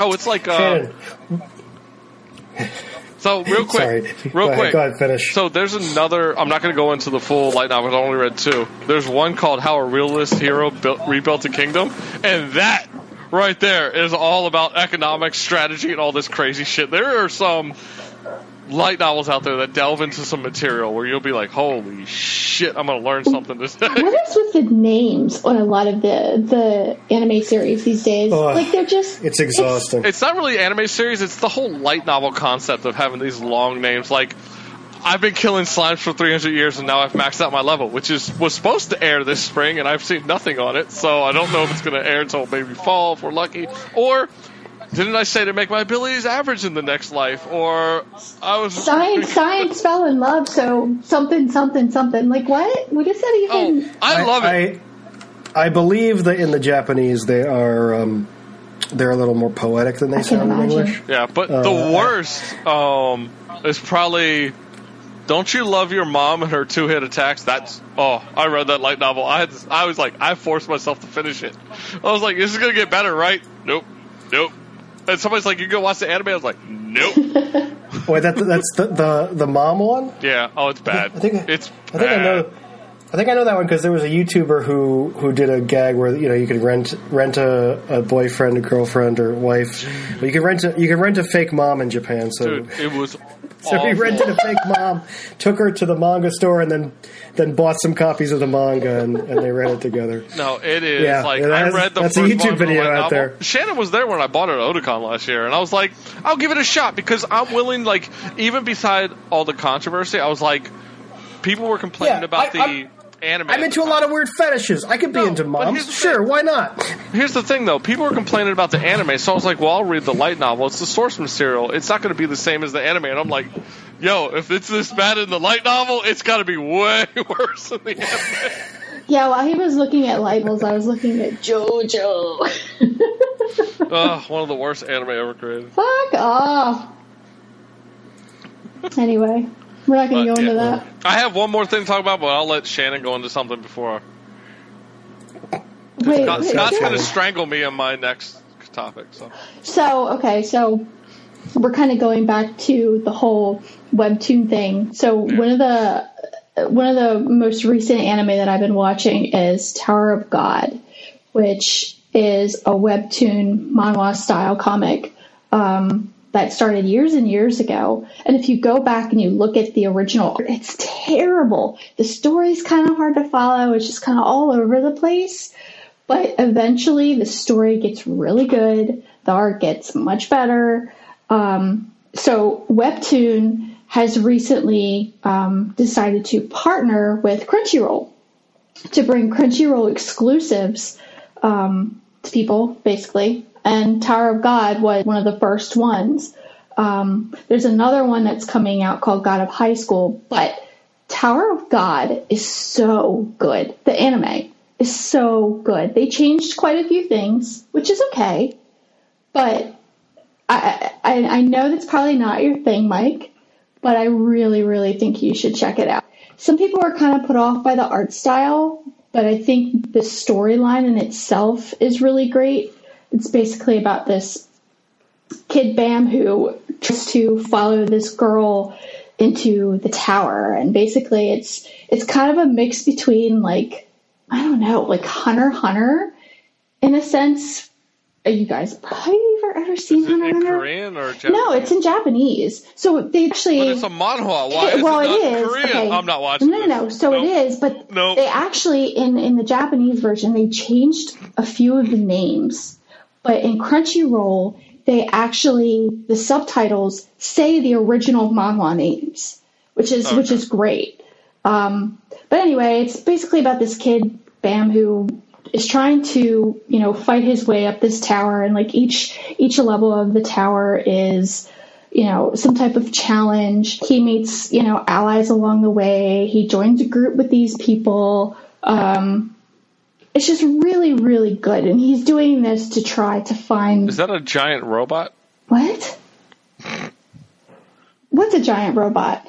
Oh, it's like uh, so real quick, sorry. real go ahead, quick. go ahead, finish. So there's another. I'm not going to go into the full light novel. I only read two. There's one called "How a Realist Hero Built, Rebuilt a Kingdom," and that right there is all about economic strategy and all this crazy shit. There are some light novels out there that delve into some material where you'll be like, "Holy shit, I'm going to learn something today." What is with the names on a lot of the the anime series these days? Ugh. like they're just it's exhausting. it's not really anime series. It's the whole light novel concept of having these long names. Like, I've been killing slimes for 300 years, and now I've maxed out my level, which is was supposed to air this spring, and I've seen nothing on it. So I don't know if it's going to air until maybe fall if we're lucky, or. Didn't I say to make my abilities average in the next life? Or I was science. Science fell in love, so something, something, something. Like what? What is that even? Oh, I, love it. I, I believe that in the Japanese they are um, they're a little more poetic than they I sound in. English. Yeah, but Uh, the worst um, is probably. Don't you love your mom and her two hit attacks? That's oh, I read that light novel. I had this, I was like, I forced myself to finish it. I was like, this is gonna get better, right? Nope, nope. And somebody's like, you go watch the anime. I was like, nope. <laughs> Wait, that, that's the, the the mom one. yeah. Oh, it's bad. I think it's. I think I know. I think I know that one because there was a YouTuber who who did a gag where you know you could rent rent a, a boyfriend, a girlfriend, or wife. But you could rent a you could rent a fake mom in Japan. So Dude, it was. <laughs> so he rented a fake mom, took her to the manga store, and then then bought some copies of the manga, and, and they read it together. No, it is Yeah, like yeah, I that's- read the that's a YouTube volume video out novel. there. Shannon was there when I bought it at Otakon last year, and I was like, I'll give it a shot because I'm willing. Like, even beside all the controversy, I was like, people were complaining Yeah, about I- the I'm- anime. I'm into a lot of weird fetishes. I could be No, into but moms. Sure, thing. why not? Here's the thing, though. People were complaining about the anime, so I was like, well, I'll read the light novel. It's the source material. It's not going to be the same as the anime. And I'm like, yo, if it's this bad in the light novel, it's got to be way <laughs> worse in the anime. Yeah, while he was looking at labels, I was looking at JoJo. Ugh, one of the worst anime ever created. Fuck off. anyway, we're not going to But, go into yeah. that. I have one more thing to talk about, but I'll let Shannon go into something before. Wait, Scott, wait, Scott's going to strangle me in my next topic. So So, okay, so we're kind of going back to the whole webtoon thing. So, one of the one of the most recent anime that I've been watching is Tower of God, which is a webtoon manhwa style comic um, that started years and years ago. And if you go back and you look at the original, it's terrible. The story's kind of hard to follow. It's just kind of all over the place. But eventually, the story gets really good. The art gets much better. Um, so, Webtoon has recently um, decided to partner with Crunchyroll to bring Crunchyroll exclusives um, to people, basically. And Tower of God was one of the first ones. Um, there's another one that's coming out called God of High School, but Tower of God is so good. The anime is so good. They changed quite a few things, which is okay. But I, I, I know that's probably not your thing, Mike, but I really, really think you should check it out. Some people are kind of put off by the art style, but I think the storyline in itself is really great. It's basically about this kid Bam who tries to follow this girl into the tower and basically it's it's kind of a mix between like I don't know, like Hunter Hunter in a sense. Are you guys have you ever ever seen Hunter in Hunter? Korean or Japanese? No, it's in Japanese. So they actually But it's a manhwa. Why is well, it it is. Korean? Okay. I'm not watching. No, no, no. this. So Nope. it is, but Nope. they actually in in the Japanese version they changed a few of the names, but in Crunchyroll they actually the subtitles say the original manhwa names, which is which is great. Um, but anyway, it's basically about this kid Bam who is trying to you know fight his way up this tower, and like each each level of the tower is you know, some type of challenge. He meets, you know, allies along the way. He joins a group with these people. Um, it's just really, really good. And he's doing this to try to find Is that a giant robot? what? What's a giant robot?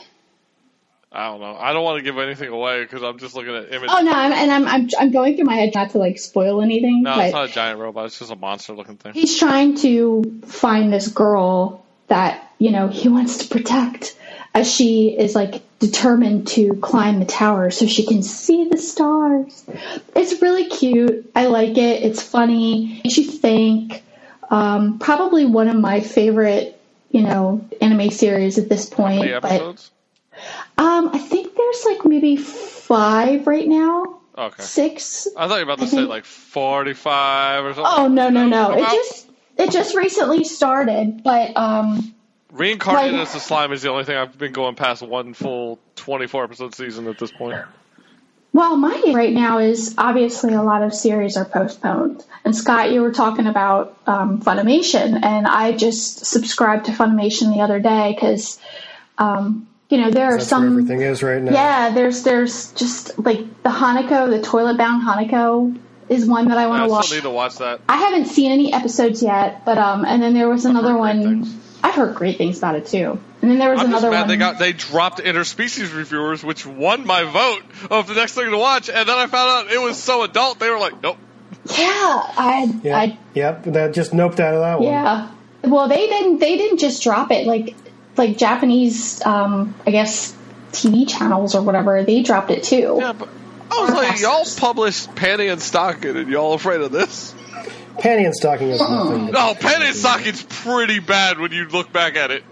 I don't know. I don't want to give anything away because I'm just looking at images. Oh no, I'm, and I'm, I'm I'm going through my head not to like spoil anything, no, it's not a giant robot. It's just a monster-looking thing. he's trying to find this girl that you know he wants to protect as she is like determined to climb the tower so she can see the stars it's really cute i like it it's funny makes you think um, probably one of my favorite you know anime series at this point but episodes? um, i think there's like maybe five right now Okay. six I thought you were about to I say think- like 45 or something. oh no no no it just it just recently started but um Reincarnated like- as a slime is the only thing I've been going past one full 24 episode season at this point. Well, my right now is obviously a lot of series are postponed. And Scott, you were talking about um, Funimation, and I just subscribed to Funimation the other day because, um, you know, there are That's some. where everything is right now. Yeah, there's there's just like the Hanako, the toilet bound Hanako is one that I want to watch. still need to watch that. I haven't seen any episodes yet, but um, and then there was another heard great one. things. I've heard great things about it too. And then there was I'm just mad one. they got they dropped interspecies reviewers, which won my vote of the next thing to watch, and then I found out it was so adult. They were like, nope. yeah, I, Yeah. I Yep. That just noped out of that one. Yeah. Well, they didn't. They didn't just drop it like like Japanese. Um, I guess TV channels or whatever. They dropped it too. Yeah, but I was like, y'all published Panty and Stocking, and y'all afraid of this? Panty and stocking is nothing. No, Panty and Stocking's pretty bad when you look back at it.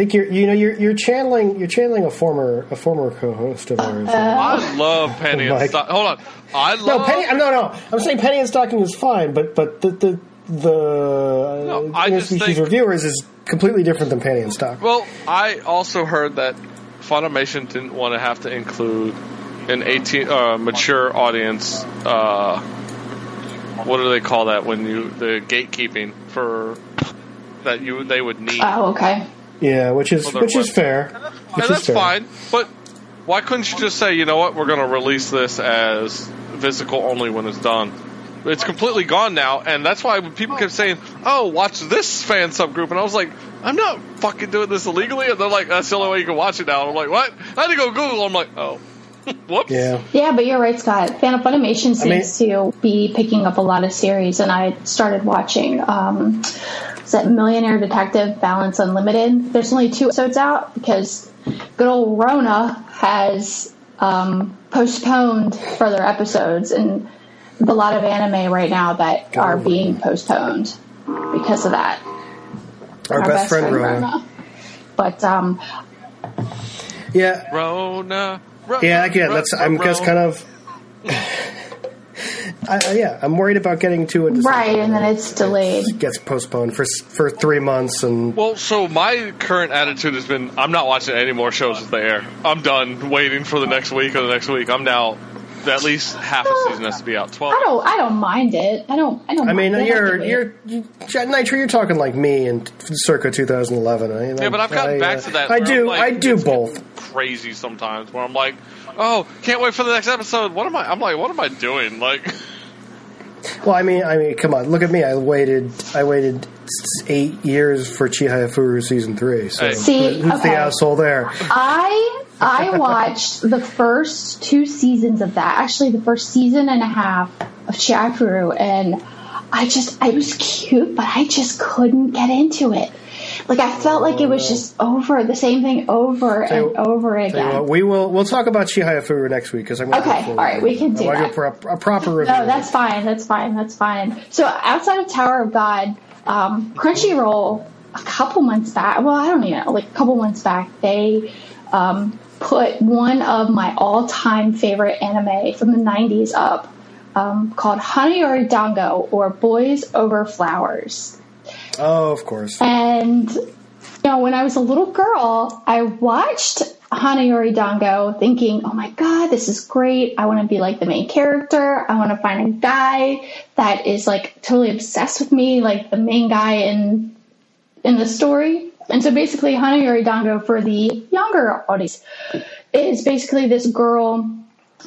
I think you're you know you're you're channeling you're channeling a former a former co-host of ours. I love Penny and Mike. Stocking. Hold on, I no, love Penny. No, no. I'm saying Penny and stocking is fine, but but the the the No, uh, I just think- reviewers is completely different than Penny and stock. Well, I also heard that Funimation didn't want to have to include an 18 uh, mature audience. Uh, what do they call that when you the gatekeeping for that you they would need? Oh, okay. Yeah, which is which is what- fair. Which and that's fair. fine. But why couldn't you just say, you know what, we're going to release this as physical only when it's done? It's completely gone now, and that's why people kept saying, "Oh, watch this fan subgroup," and I was like, "I'm not fucking doing this illegally," and they're like, "That's the only way you can watch it now." And I'm like, "What?" I had to go Google. I'm like, "Oh, <laughs> whoops." Yeah. Yeah, but you're right, Scott. Fan of Funimation seems to be picking up a lot of series, and I started watching. Um, is that Millionaire Detective Balance Unlimited? There's only two episodes out because good old Rona has um, postponed further episodes, and a lot of anime right now that are being postponed because of that. Our, best, friend, Rona. But um, Yeah. Rona. Ro- Yeah, again, Ro- that's I'm Ro- just kind of. <laughs> I, I- yeah, I'm worried about getting to it. right, and then it's delayed. It gets postponed for for three months, and Well, so my current attitude has been I'm not watching any more shows as they air. I'm done waiting for the next week or the next week. I'm now at least half a season has to be out. Twelve. I don't. I don't mind it. I don't. I don't. I mean, mind you're can you're you, Nitro. You're talking like me in circa 2011. I, Yeah, but I've gotten I, back uh, to that. I do. I'm like, I do it's both. Crazy sometimes where I'm like, oh, can't wait for the next episode. What am I? I'm like, what am I doing? Like, <laughs> Well, I mean, I mean, come on, look at me. I waited. I waited eight years for Chihaya Furu season three. So See, who's okay. the asshole there? I I <laughs> watched the first two seasons of that. Actually, the first season and a half of Chihaya Furu, and I just I was cute, but I just couldn't get into it. Like I felt like it was just over the same thing over you- and over again. what, we will. We'll talk about Chihaya Furu next week because I'm Okay, all right, we can do I that. a, pro- a proper review. No, that's fine. That's fine. That's fine. So outside of Tower of God, um, Crunchyroll a couple months back. Well, I don't even know. Like a couple months back, they um, put one of my all-time favorite anime from the '90s up, um, called Hanayori Dango or Boys Over Flowers. Oh, of course. And you know, when I was a little girl, I watched Hanayori Dango thinking, oh my god, this is great. I want to be like the main character. I want to find a guy that is like totally obsessed with me, like the main guy in in the story. And so basically Hanayori Dango for the younger audience is basically this girl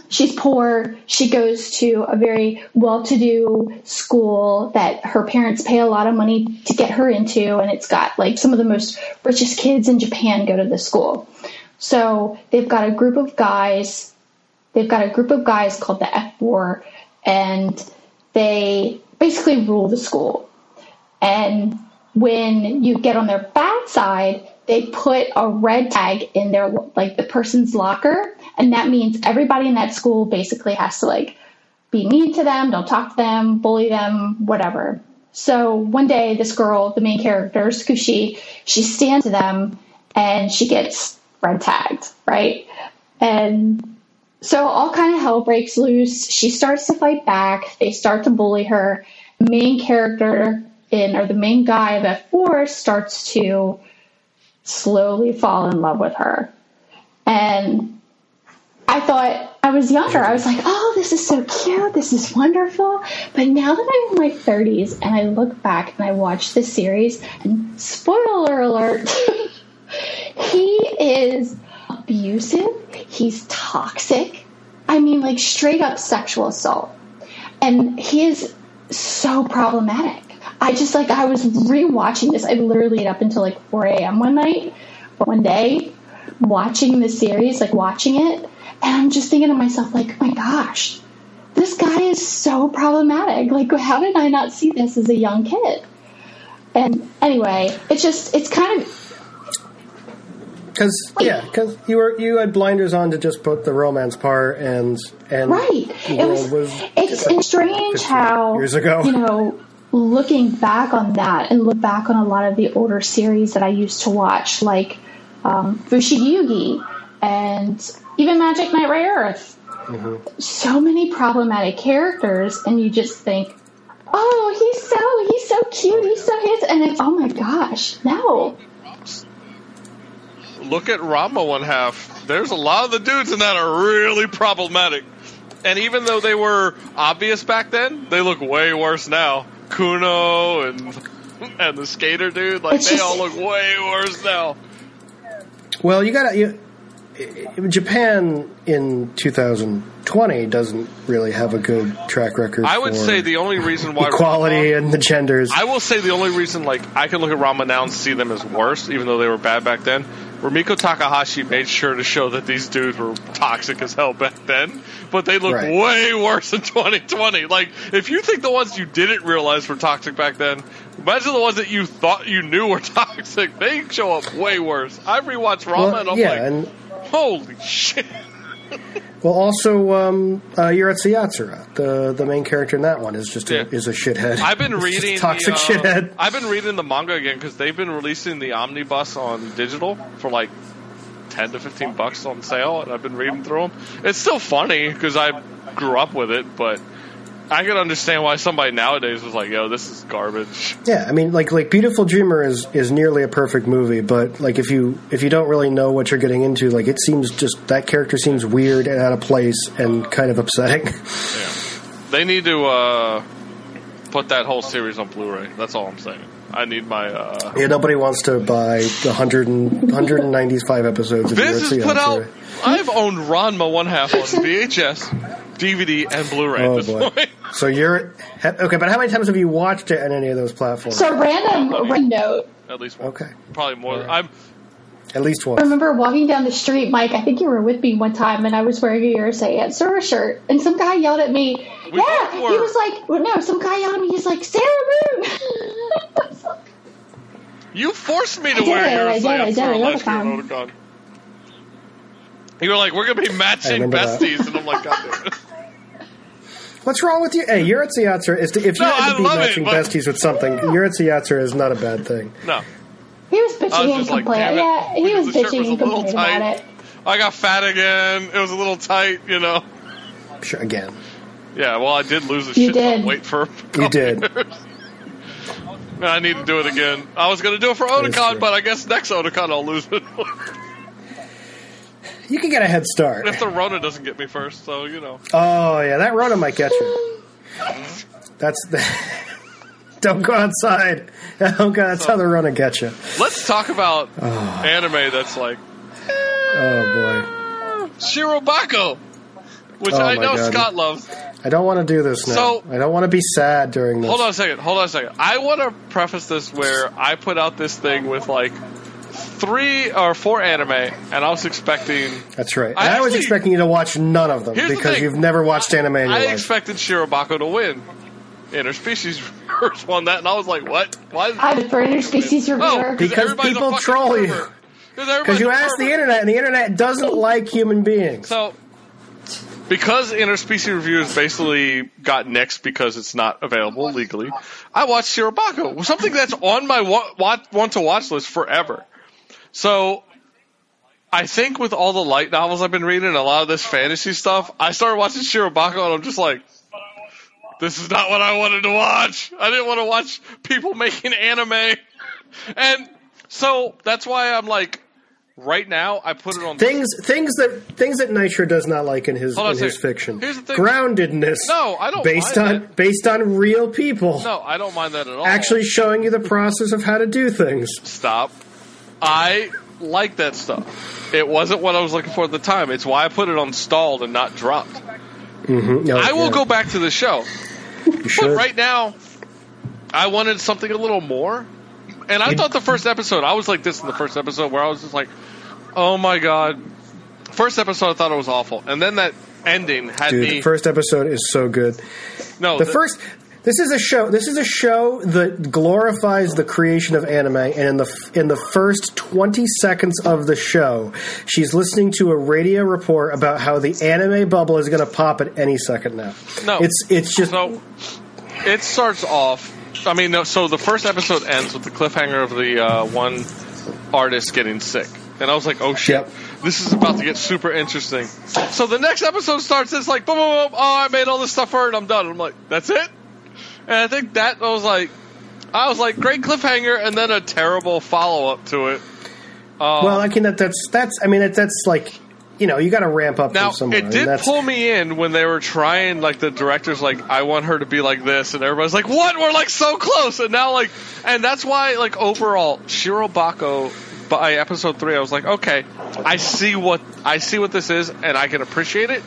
she's poor. She goes to a very well to do school that her parents pay a lot of money to get her into, and it's got like some of the most richest kids in Japan go to this school. So they've got a group of guys, they've got a group of guys called the F4, and they basically rule the school. And when you get on their bad side, they put a red tag in their like the person's locker, and that means everybody in that school basically has to like be mean to them, don't talk to them, bully them, whatever. So one day, this girl, the main character, Tsukushi, she stands to them and she gets red tagged, right? And so all kind of hell breaks loose. She starts to fight back. They start to bully her. Main character in, or the main guy of F4 starts to slowly fall in love with her. And I thought I was younger. I was like, oh, this is so cute. This is wonderful. But now that I'm in my 30s and I look back and I watch this series, and spoiler alert, <laughs> he is abusive. He's toxic. I mean, like straight up sexual assault. And he is so problematic. I just like, I was rewatching this. I literally up until like 4 a.m. one night, one day, watching the series, like watching it. And I'm just thinking to myself, like, my gosh, this guy is so problematic. Like, how did I not see this as a young kid? And anyway, it's just, it's kind of, Because yeah, because you were you had blinders on to just put the romance part and and right. It was, world it's, it's strange how, years ago. you know, looking back on that and look back on a lot of the older series that I used to watch, like um, Fushigi Yugi and even Magic Knight Rayearth. Mm-hmm. So many problematic characters, and you just think, oh, he's so he's so cute, he's so handsome, and it's oh my gosh, no. look at Ranma one half. There's a lot of the dudes in that are really problematic. And even though they were obvious back then, they look way worse now. Kuno and and the skater dude, like It's they just- all look way worse now. Well, you gotta you, i- Japan in 2020 doesn't really have a good track record. I would say the only reason why equality Ranma- and the genders. I will say the only reason, like, I can look at Ranma now and see them as worse, even though they were bad back then. Rumiko Takahashi made sure to show that these dudes were toxic as hell back then, but they look Right. way worse in 2020. Like, if you think the ones you didn't realize were toxic back then, imagine the ones that you thought you knew were <laughs> toxic. They show up way worse. I rewatched Ranma well, and I'm yeah, like, and holy shit. well, also um, uh, Urusei Yatsura, the the main character in that one is just a, Yeah. is a shithead. I've been <laughs> He's just a reading toxic the, uh, shithead. I've been reading the manga again because they've been releasing the omnibus on digital for like ten to fifteen bucks on sale, and I've been reading through them. It's still funny because I grew up with it, but I can understand why somebody nowadays was like, "Yo, this is garbage." Yeah, I mean, like like Beautiful Dreamer is is nearly a perfect movie, but like if you if you don't really know what you're getting into, like it seems just that character seems weird and out of place and kind of upsetting. They need to uh, put that whole series on Blu-ray. That's all I'm saying. I need my. Uh, yeah, nobody wants to buy the 100 and, 195 episodes of Yuretsu has put out. I've owned Ranma one half on VHS, DVD, and Blu-ray Oh at this boy! point. So you're okay, but how many times have you watched it on any of those platforms? So random random note. At least one. Okay, Probably more. All right. I'm. at least I remember walking down the street, Mike. I think you were with me one time, and I was wearing a Urusei Yatsura shirt, and some guy yelled at me. We yeah, he was like, well, no, some guy yelled at me. He's like, "Sailor Moon. <laughs> You forced me to I did, wear I did, I did, for I last year at Otakon. Otakon. You were like, we're gonna be matching remember that. besties, and I'm like, <laughs> God damn it. What's wrong with you? Hey, mm-hmm. Urusei Yatsura is to, if you No, had I to be love it, matching but- besties with something, Urusei Yatsura is not a bad thing. No, he was I was bitching and just like, complaining. yeah, he was bitching was a and little complaining tight. about it. I got fat again. It was a little tight, you know. Sure, again, Yeah, well, I did lose a You shit ton of did. weight for. a You did. years. <laughs> I need to do it again. I was gonna do it for That is Otakon, but I guess next Otakon I'll lose it. <laughs> you can get a head start. if the Rona doesn't get me first, so you know. Oh yeah, that Rona might get you. That's the. <laughs> Don't go outside. Oh god, that's how the Rona gets you. Let's talk about <sighs> oh. anime that's like Oh boy. Shirobako, which Oh I know God. Scott loves. I don't want to do this now. So- I don't want to be sad during this. Hold on a second. Hold on a second. I want to preface this where I put out this thing with like three or four anime, and I was expecting. That's right. I I, was actually- expecting you to watch none of them Here's the because thing. you've never watched anime in your I life. expected Shirobako to win. Interspecies <laughs> Reviewers won that, and I was like, "What? Why?" I'm a Burner Species Oh, reviewer. Because everybody's a people fucking troll you. pervert. Because you ask the internet, and the internet doesn't oh. like human beings. So, because interspecies reviewers basically got nixed because it's not available legally, I watched Shirobako, something that's on my wa- wa- want to watch list forever. So, I think with all the light novels I've been reading and a lot of this fantasy stuff, I started watching Shirobako and I'm just like, this is not what I wanted to watch. I didn't want to watch people making anime. And so that's why I'm like, right now I put it on Things, things that things that Nitro does not like in his in his fiction. Here's the thing. Groundedness. No, I don't Based mind on that. based on real people. No, I don't mind that at all. Actually, showing you the process of how to do things. stop. I like that stuff. It wasn't what I was looking for at the time. It's why I put it on stalled and not dropped. Mm-hmm. No, I will yeah, go back to the show, but right now, I wanted something a little more. And I thought the first episode, I was like this in the first episode, where I was just like, "Oh my god!" First episode, I thought it was awful, and then that ending had Dude, me. the first episode is so good. no, The first. This is a show. This is a show that glorifies the creation of anime, and in the in the first twenty seconds of the show, she's listening to a radio report about how the anime bubble is going to pop at any second now. No. it's it's just So it starts off. I mean, no, so the first episode ends with the cliffhanger of the uh, one artist getting sick, and I was like, "Oh shit, Yep. this is about to get super interesting." So the next episode starts. It's like, boom, boom, boom. Oh, I made all this stuff for her, and I'm done. I'm like, "That's it." And I think that I was like, I was like, great cliffhanger, and then a terrible follow up to it. Uh, well, I can that that's that's I mean that, that's like you know you got to ramp up Now it did that's, pull me in when they were trying, like the directors, like I want her to be like this, and everybody's like, "What? We're like so close!" And now, like, and that's why, like overall, Shirobako by episode three, I was like, okay, I see what I see what this is, and I can appreciate it.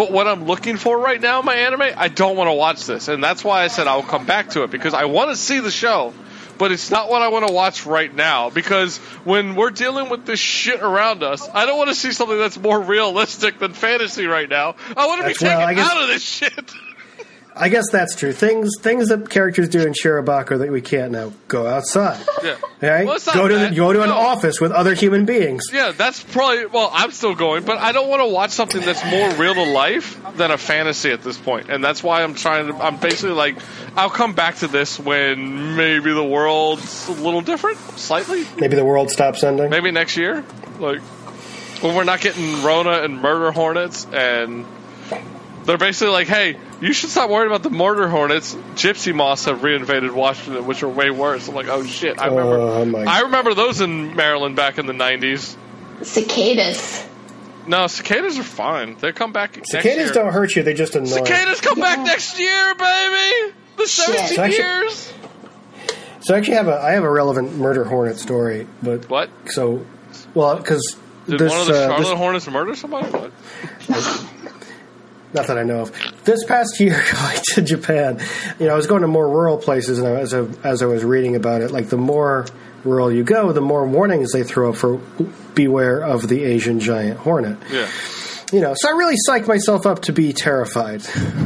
But what I'm looking for right now in my anime, I don't want to watch this, and that's why I said I'll come back to it because I want to see the show. But it's not what I want to watch right now because when we're dealing with this shit around us, I don't want to see something that's more realistic than fantasy right now. I want to be That's- well, taken I guess- out of this shit. <laughs> I guess that's true. Things things that characters do in Shirobako that we can't now go outside. Yeah. Right? Well, go to the, go to an office with other human beings. Yeah, that's probably. Well, I'm still going, but I don't want to watch something that's more real to life than a fantasy at this point, and that's why I'm trying to. I'm basically like, I'll come back to this when maybe the world's a little different, slightly. Maybe the world stops ending. Maybe next year, like when we're not getting Rona and murder hornets, and they're basically like, hey, you should stop worrying about the murder hornets. Gypsy moths have reinvaded Washington, which are way worse. I'm like, oh shit, I remember. Oh, I remember those in Maryland back in the '90s. Cicadas. No, cicadas are fine. They come back. next Cicadas year. don't hurt you; they just annoy. Cicadas come back next year, baby. The Shit. 17 Actually- years. So I actually have a I have a relevant murder hornet story, but What? so well because Did this, one of the uh, Charlotte this Hornets murder somebody? What? <laughs> not that I know of. This past year, <laughs> going to Japan, you know, I was going to more rural places, and as I, as I was reading about it, like the more rural you go, the more warnings they throw up for beware of the Asian giant hornet. Yeah. You know, so I really psyched myself up to be terrified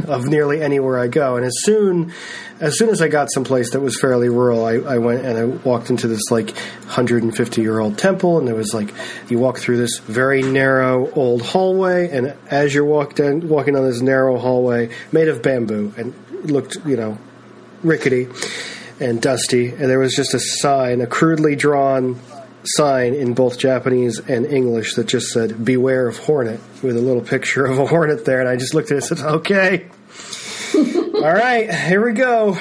of nearly anywhere I go. And as soon as soon as I got someplace that was fairly rural, I, I went and I walked into this like 150 year old temple, and there was like you walk through this very narrow old hallway, and as you're walk down, walking on this narrow hallway made of bamboo and looked, you know, rickety and dusty, and there was just a sign, a crudely drawn sign in both Japanese and English that just said "Beware of hornet" with a little picture of a hornet there, and I just looked at it and said, "Okay, <laughs> all right, here we go."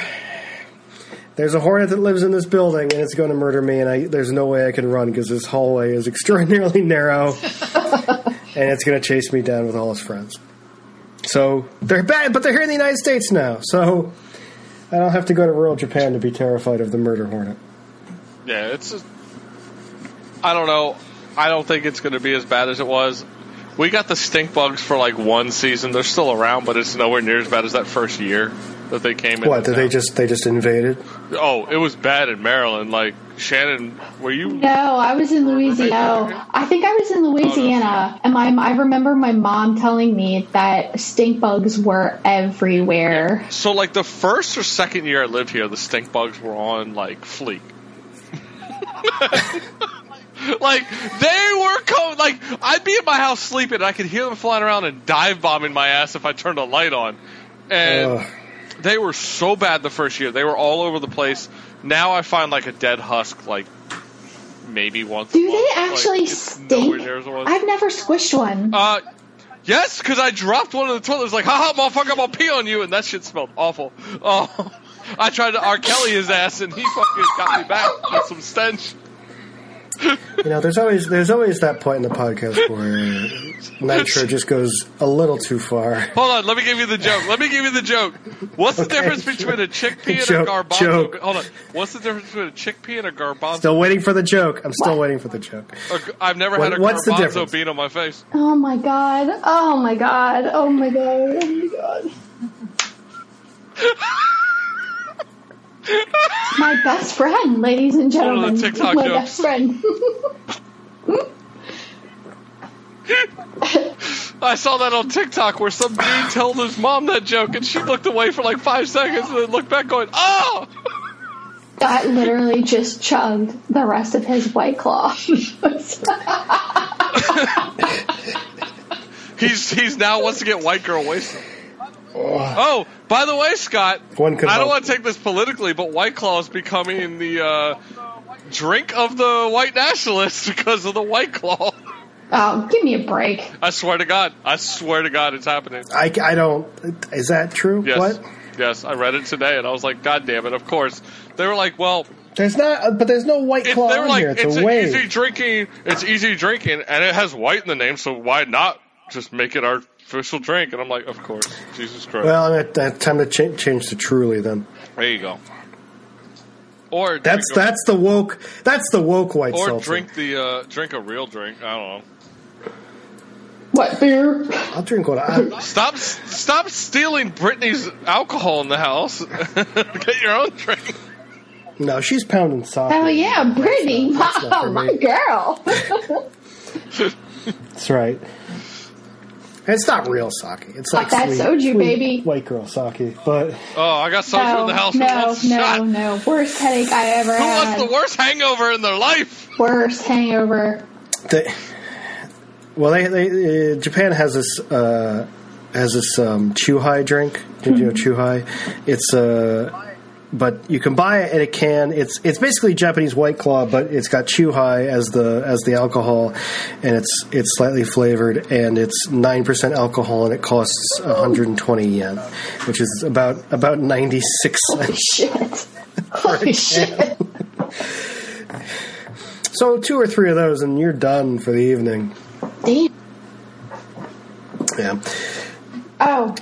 There's a hornet that lives in this building, and it's going to murder me. And I, there's no way I can run because this hallway is <laughs> extraordinarily narrow, <laughs> and it's going to chase me down with all his friends. So they're bad, but they're here in the United States now. So I don't have to go to rural Japan to be terrified of the murder hornet. Yeah, it's. Just, I don't know. I don't think it's going to be as bad as it was. We got the stink bugs for like one season. They're still around, but it's nowhere near as bad as that first year that they came in. What? Did they just they just invaded? Oh, it was bad in Maryland. Like Shannon, were you? No, I was in Louisiana. I think I was in Louisiana, and my I remember my mom telling me that stink bugs were everywhere. So like the first or second year I lived here, the stink bugs were on like fleek. <laughs> like they were coming. Like I'd be in my house sleeping, and I could hear them flying around and dive bombing my ass if I turned a light on. And Ugh. they were so bad the first year. They were all over the place. Now I find like a dead husk like maybe once. Do month. they Like, actually it's nowhere stink? near as it. I've never squished one. Uh, yes, because I dropped one in the toilet. It was like, haha, motherfucker, I'm gonna pee on you, and that shit smelled awful. <laughs> Oh, I tried to R. Kelly his ass, and he fucking got me back with some stench. You know, there's always there's always that point in the podcast where Nitro just goes a little too far. Hold on, let me give you the joke. Let me give you the joke. What's the Okay, difference between a chickpea and Joke, a garbanzo? joke. Hold on. What's the difference between a chickpea and a garbanzo? Still waiting for the joke. I'm still waiting for the joke. A g- I've never What- had a what's garbanzo difference? bean on my face. Oh my god! Oh my god! Oh my god! Oh my god! <laughs> my best friend, ladies and One of gentlemen. the TikTok my jokes. best friend. <laughs> I saw that on TikTok where some dude told his mom that joke, and she looked away for like five seconds and then looked back, going, "Oh!" That literally just chugged the rest of his white claw. <laughs> He's he's now wants to get white girl wasted. Oh, by the way, Scott, One I don't hope. want to take this politically, but White Claw is becoming the uh, drink of the white nationalists <laughs> because of the White Claw. oh, give me a break. I swear to God, I swear to God, it's happening. I, I don't. Is that true? Yes, What? yes, I read it today, and I was like, God damn it! Of course, they were like, well, There's not. But there's no white claw they were in like, here. It's, it's a an wave. easy drinking, it's easy drinking, and it has white in the name, so why not just make it our official drink? And I'm like, of course, Jesus Christ. Well, I'm at, at time to cha- change to Truly then. There you go. Or That's drink a- that's the woke. That's the woke white or seltzer. drink the uh, drink a real drink. I don't know. What beer? I'll drink what I. <laughs> Stop stop stealing Brittany's alcohol in the house. <laughs> Get your own drink. No, she's pounding sake. Hell yeah, Brittany! not Wow, <laughs> for my girl. That's right. It's not real sake. It's like that sweet, soju, sweet baby. white girl sake. But Oh, I got soju no, in the house. Who no, no, shot? no. Worst headache I ever Who had. wants the worst hangover in their life? Worst hangover. they, well, they, they uh, Japan has this uh, has this um, chuhai drink. Did you know chuhai? It's uh, but you can buy it in a can. It's it's basically Japanese white claw, but it's got chuhai as the as the alcohol, and it's it's slightly flavored, and it's nine percent alcohol, and it costs 120 yen, which is about about 96 cents. Shit. <laughs> Holy shit. So two or three of those, and you're done for the evening. Damn. Yeah. Oh,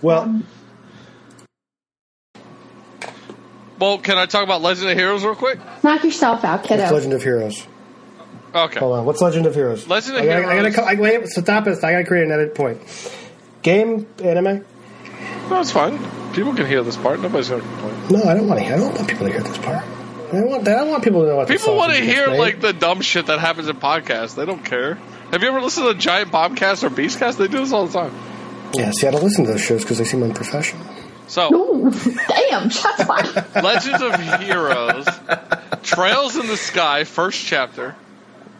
Well, um, Well, can I talk about Legend of Heroes real quick? knock yourself out, what's kiddo. Legend of Heroes? Okay. Hold on. What's Legend of Heroes? Legend of I gotta, I Heroes- gotta, I, wait, stop it. I gotta create another point. Game anime? No, it's fine. People can hear this part. Nobody's going to complain. No, I don't want to. I don't want people to hear this part. I don't want. I don't want people to know what. People want to hear made. like the dumb shit that happens in podcasts. They don't care. Have you ever listened to Giant Bombcast or Beastcast? They do this all the time. Yeah, see, I don't listen to those shows because they seem unprofessional. So, Ooh, <laughs> damn, shots fired. Legends of Heroes, Trails in the Sky, first chapter.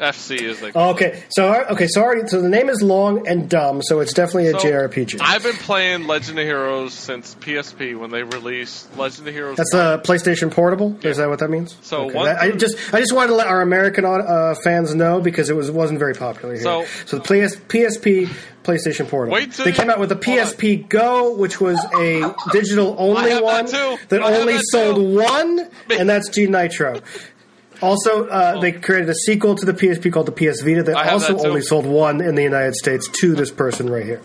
FC is like. Okay, so okay, so already, so the name is long and dumb, so it's definitely a So, JRPG. I've been playing Legend of Heroes since PSP when they released Legend of Heroes. That's the PlayStation Portable. Is that what that means? So Okay. one I, just I just wanted to let our American uh, fans know because it was wasn't very popular here. So- so the PS, PSP PlayStation Portable. Wait till they came out with the. PSP Go, which was a digital only have that one that only that sold one, and that's G Nitro. Also, uh, they created a sequel to the PSP called the PS Vita that also that only sold one in the United States to this person right here.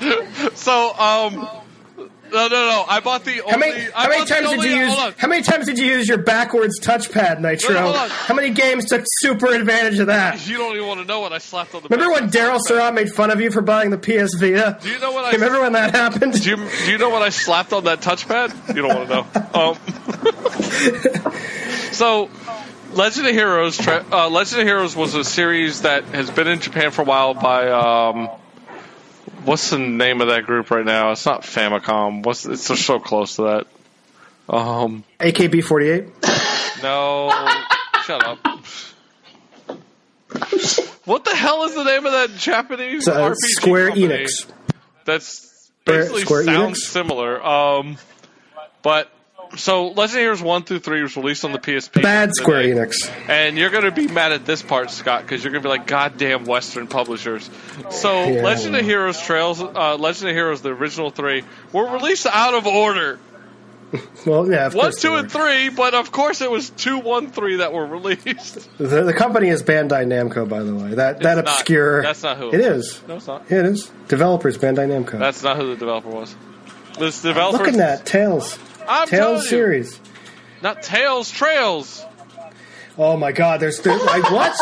<laughs> So, um, no, no, no. I bought the only. How many, how many times did you use? How many times did you use your backwards touchpad, Nitro? No, no. How many games took super advantage of that? You don't even want to know what I slapped on the. Remember when Daryl. Surratt made fun of you for buying the PS Vita? Do you know what I? Remember when that happened? Do you, do you know what I slapped on that touchpad? You don't want to know. <laughs> Um, <laughs> so, Legend of Heroes. Tra- uh, Legend of Heroes was a series that has been in Japan for a while by. Um, what's the name of that group right now? It's not Famicom. What's it's so- so close to that. Um, AKB48. no, shut up. What the hell is the name of that Japanese Uh, RPG Square company? Enix. That's basically Square sounds Enix? similar. Um, but so Legend of Heroes one through three was released on the PSP. Bad today. Square Enix. And you're going to be mad at this part, Scott, because you're going to be like, "Goddamn Western publishers." So Yeah, Legend of. Heroes Trails, uh, Legend of Heroes, the original three, were released out of order. <laughs> Well, yeah, of One, two, and three, but of course it was two, one, three that were <laughs> released. The, the company is Bandai Namco, by the way. That that It's not. obscure. That's not who it it is. No, it's not. It is. Developers Bandai Namco. That's not who the developer was. This developer, Look at that Tales. I'm telling Tales you. series. not Tails, Trails. Oh my God! There's, there's like what?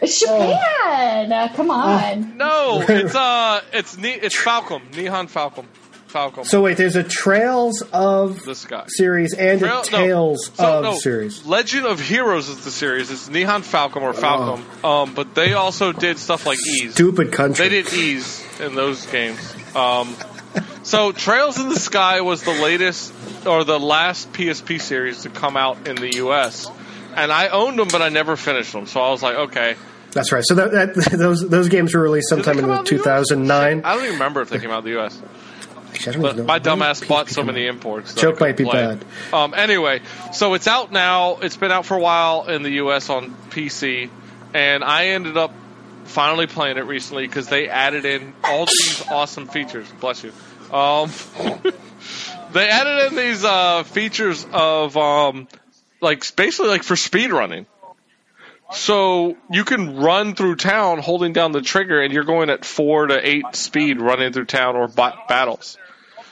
It's Japan. Uh, come on. No, it's uh, it's Ni- it's Falcom, Nihon Falcom, Falcom. So wait, there's a Trails of this guy. series and Trail- a no. Tales So, of no, series. Legend of Heroes is the series. It's Nihon Falcom or Falcom. Um, but they also did stuff like Ys. Stupid country. They did Ys in those games. Um, so Trails in the Sky was the latest or the last PSP series to come out in the US. And I owned them, but I never finished them. So I was like, okay. That's right. So that, that <laughs> those those games were released sometime in the out the 2009. I don't even remember if they came out in the US. Actually, I don't But know. my dumbass bought so many imports. Joke might be play. Um, anyway, so it's out now. It's been out for a while in the U.S. on PC, and I ended up finally playing it recently because they added in all these awesome features. Bless you. Um, <laughs> they added in these uh, features of um, like basically like for speed running. So you can run through town holding down the trigger, and you're going at four to eight speed running through town or ba- battles.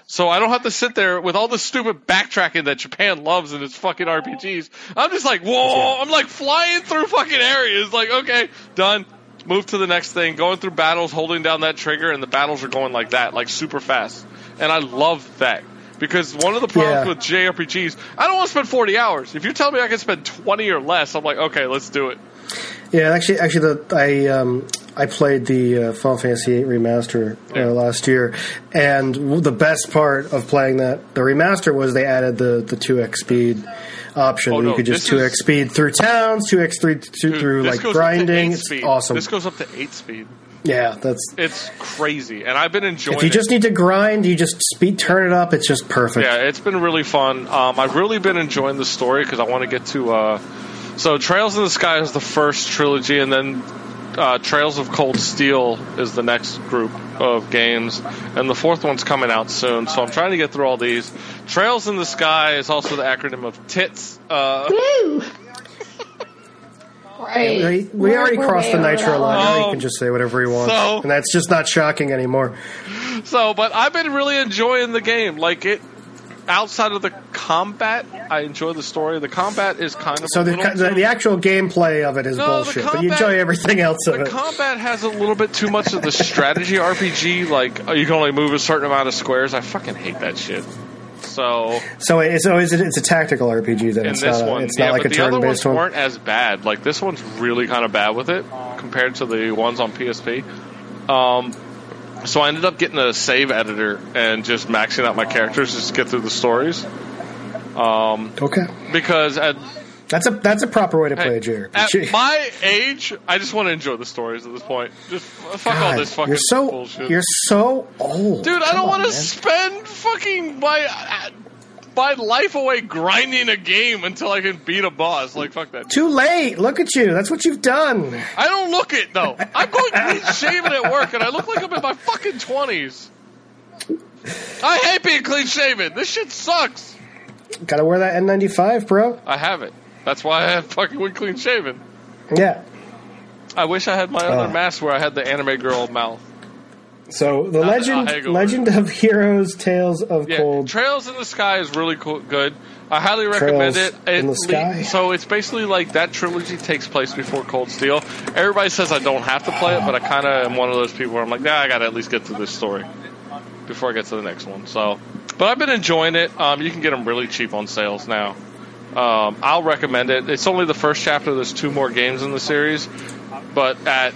So I don't have to sit there with all the stupid backtracking that Japan loves in its fucking RPGs. I'm just like, whoa! I'm like flying through fucking areas. Like, okay, done. Move to the next thing. Going through battles, holding down that trigger, and the battles are going like that, like super fast. And I love that because one of the problems Yeah. with JRPGs, I don't want to spend 40 hours. If you tell me I can spend 20 or less, I'm like, okay, let's do it. Yeah, actually, actually, the I um, I played the uh, Final Fantasy VIII remaster uh, last year, and w- the best part of playing that the remaster was they added the the two x speed option. Oh, you could just two X speed through towns, two x three Dude, through like goes up to grinding. It's speed. awesome. This goes up to 8 speed. yeah, that's It's crazy, and I've been enjoying. if you it. just need to grind, you just speed turn it up. It's just perfect. Yeah, it's been really fun. Um, I've really been enjoying the story because I want to get to. Uh, so, Trails in the Sky is the first trilogy, and then uh, Trails of Cold Steel is the next group of games, and the fourth one's coming out soon. So, I'm trying to get through all these. Trails in the Sky is also the acronym of TITS. Uh, Woo! <laughs> Right. We, we We're- already crossed the over nitro line. line. Now Oh. you can just say whatever you want, So- and that's just not shocking anymore. so, but I've been really enjoying the game. Like it. Outside of the combat, I enjoy the story. The combat is kind of So the, the, the actual gameplay of it is No, the bullshit, but you enjoy everything else of The it. combat has a little bit too much of the strategy RPG, like oh, you can only move a certain amount of squares. I fucking hate that shit. So So it's always it's a tactical RPG. Then it's this not. One, it's yeah, not like but a the other ones turn-based one. weren't as bad. Like this one's really kind of bad with it compared to the ones on PSP. Um, so I ended up getting a save editor and just maxing out my characters just to get through the stories. Um, Okay, because at that's a that's a proper way to play a Hey, at my age, I just want to enjoy the stories at this point. Just fuck all this fucking you're so bullshit. you're so old, Dude, I don't want to spend fucking my uh, my life away grinding a game until I can beat a boss. Like fuck that. Too late. Look at you. That's what you've done. I don't look it though. I'm going clean shaven at work, and I look like I'm in my fucking twenties. I hate being clean shaven. This shit sucks. Got to wear that N95, bro. I have it. That's why I have fucking went clean shaven. Yeah. I wish I had my other Oh. mask where I had the anime girl mouth. So the I'll legend over legend of heroes, tales of Yeah, cold. Trails in the Sky is really cool, good. I highly recommend Trails it. in the Sky? So it's basically like that trilogy takes place before Cold Steel. Everybody says I don't have to play it, but I kind of am one of those people where I'm like, nah, I got to at least get to this story before I get to the next one. So, but I've been enjoying it. Um, you can get them really cheap on sales now. Um, I'll recommend it. It's only the first chapter. There's two more games in the series, but at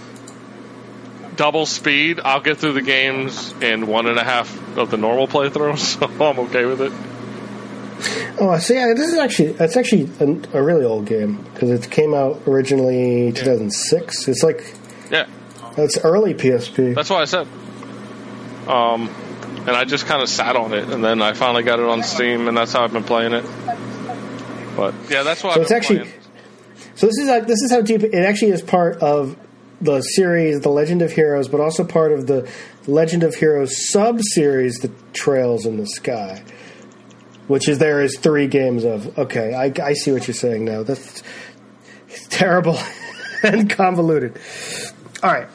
double speed, I'll get through the games in one and a half of the normal playthrough, <laughs> so I'm okay with it. Oh, see, yeah, this is actually it's actually a, a really old game because it came out originally 2006. It's like Yeah, it's early PSP. that's why I said. Um, and I just kind of sat on it, and then I finally got it on Steam, and that's how I've been playing it. But yeah, that's why. So I've it's been actually- playing. So this is like this is how deep it actually is part of the series, The Legend of Heroes, but also part of the Legend of Heroes sub series, The Trails in the Sky, which is there is three games of. Okay, I, I see what you're saying now. That's terrible <laughs> and convoluted. All right.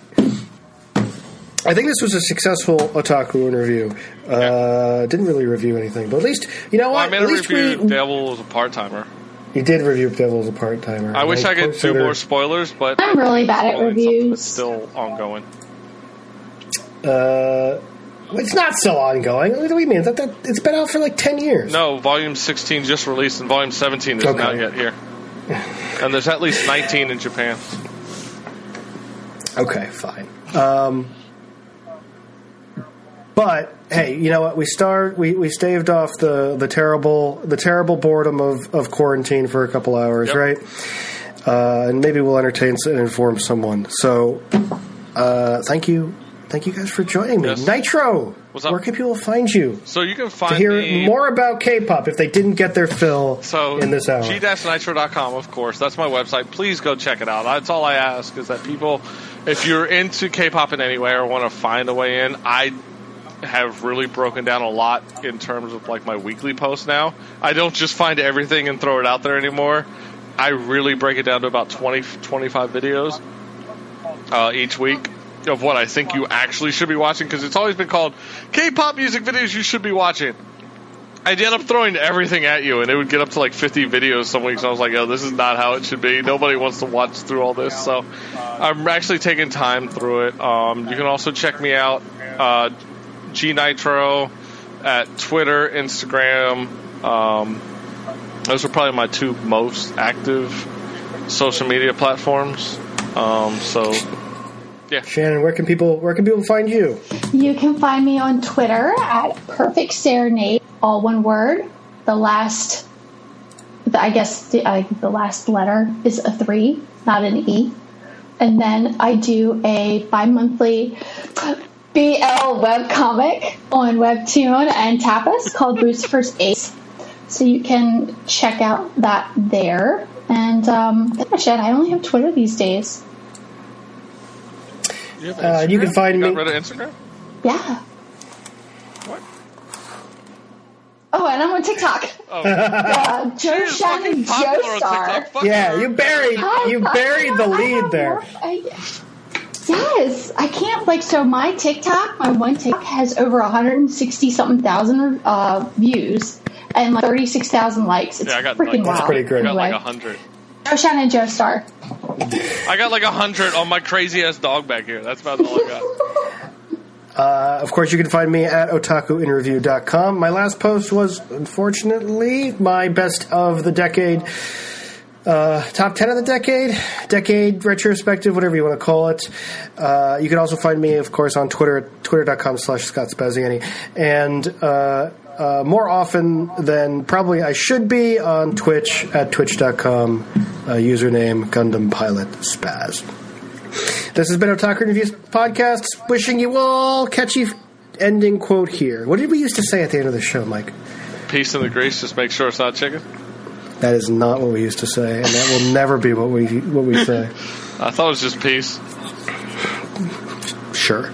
I think this was a successful otaku interview. Uh, Didn't really review anything, but at least you know Well, I what? made at a least review. we Devil was a part timer. You did review Devil's a part timer. I wish I could do more spoilers, but I'm really bad at Something that's reviews. still ongoing. Uh, it's not still ongoing. What do we mean? That, that, it's been out for like ten years. No, Volume 16 just released, and Volume 17 isn't Okay. out yet here. And there's at least 19 in Japan. Okay, fine. Um, but hey, you know what? We start. We, we staved off the, the terrible the terrible boredom of, of quarantine for a couple hours, Yep. right? Uh, and maybe we'll entertain and inform someone. So, uh, thank you, thank you guys for joining me. Yes. Nitro, where can people find you So you can to find hear me more about K-pop if they didn't get their fill So in this hour? g-nitro.com, of course. That's my website. Please go check it out. That's all I ask is that people, if you're into K-pop in any way or want to find a way in, I have really broken down a lot in terms of like my weekly posts now. I don't just find everything and throw it out there anymore. I really break it down to about 20, 25 videos uh, each week. of what I think you actually should be watching because it's always been called K-pop music videos you should be watching. I'd end up throwing everything at you, and it would get up to like 50 videos some weeks. And I was like, "Oh, this is not how it should be. Nobody wants to watch through all this." So, I'm actually taking time through it. Um, you can also check me out, uh, G Nitro, at Twitter, Instagram. Um, those are probably my two most active social media platforms. Um, so, yeah. Shannon, where can people where can people find you? You can find me on Twitter at Perfect Serenade, all one word. The last, I guess the, uh, the last letter is a three, not an E. And then I do a bi monthly BL webcomic on Webtoon and Tapas called Lucifer's Ace. So you can check out that there. And um, that's much it. I only have Twitter these days. You, have Uh, you can find You got me- rid of Instagram? Yeah. What? Oh, and I'm on TikTok. Oh, <laughs> Uh, Joe You're Shannon fucking popular on Joestar. TikTok. Fuck Yeah, you. you buried you buried the lead there. more- I- yes, I can't like so. My TikTok, my one TikTok has over 160 something thousand uh, views and like 36,000 likes. It's Yeah, I got freaking like, wild. pretty great. I got like Anyway, a hundred. Joe Shannon Joestar. I got like a hundred on my crazy ass dog back here. That's about all I got. <laughs> Uh, of course, you can find me at otakuinterview.com. My last post was, unfortunately, my best of the decade, uh, top 10 of the decade, decade retrospective, whatever you want to call it. Uh, you can also find me, of course, on Twitter at twitter.com slash Scott Spaziani. And uh, uh, more often than probably I should be on Twitch at twitch.com, uh, username Gundam Pilot Spaz. This has been Otaku Reviews podcast. Wishing you all catchy ending quote here. What did we used to say at the end of the show, Mike? Peace in the grease. Just make sure it's not chicken. That is not what we used to say, and that will never be what we what we say. <laughs> I thought it was just peace. Sure.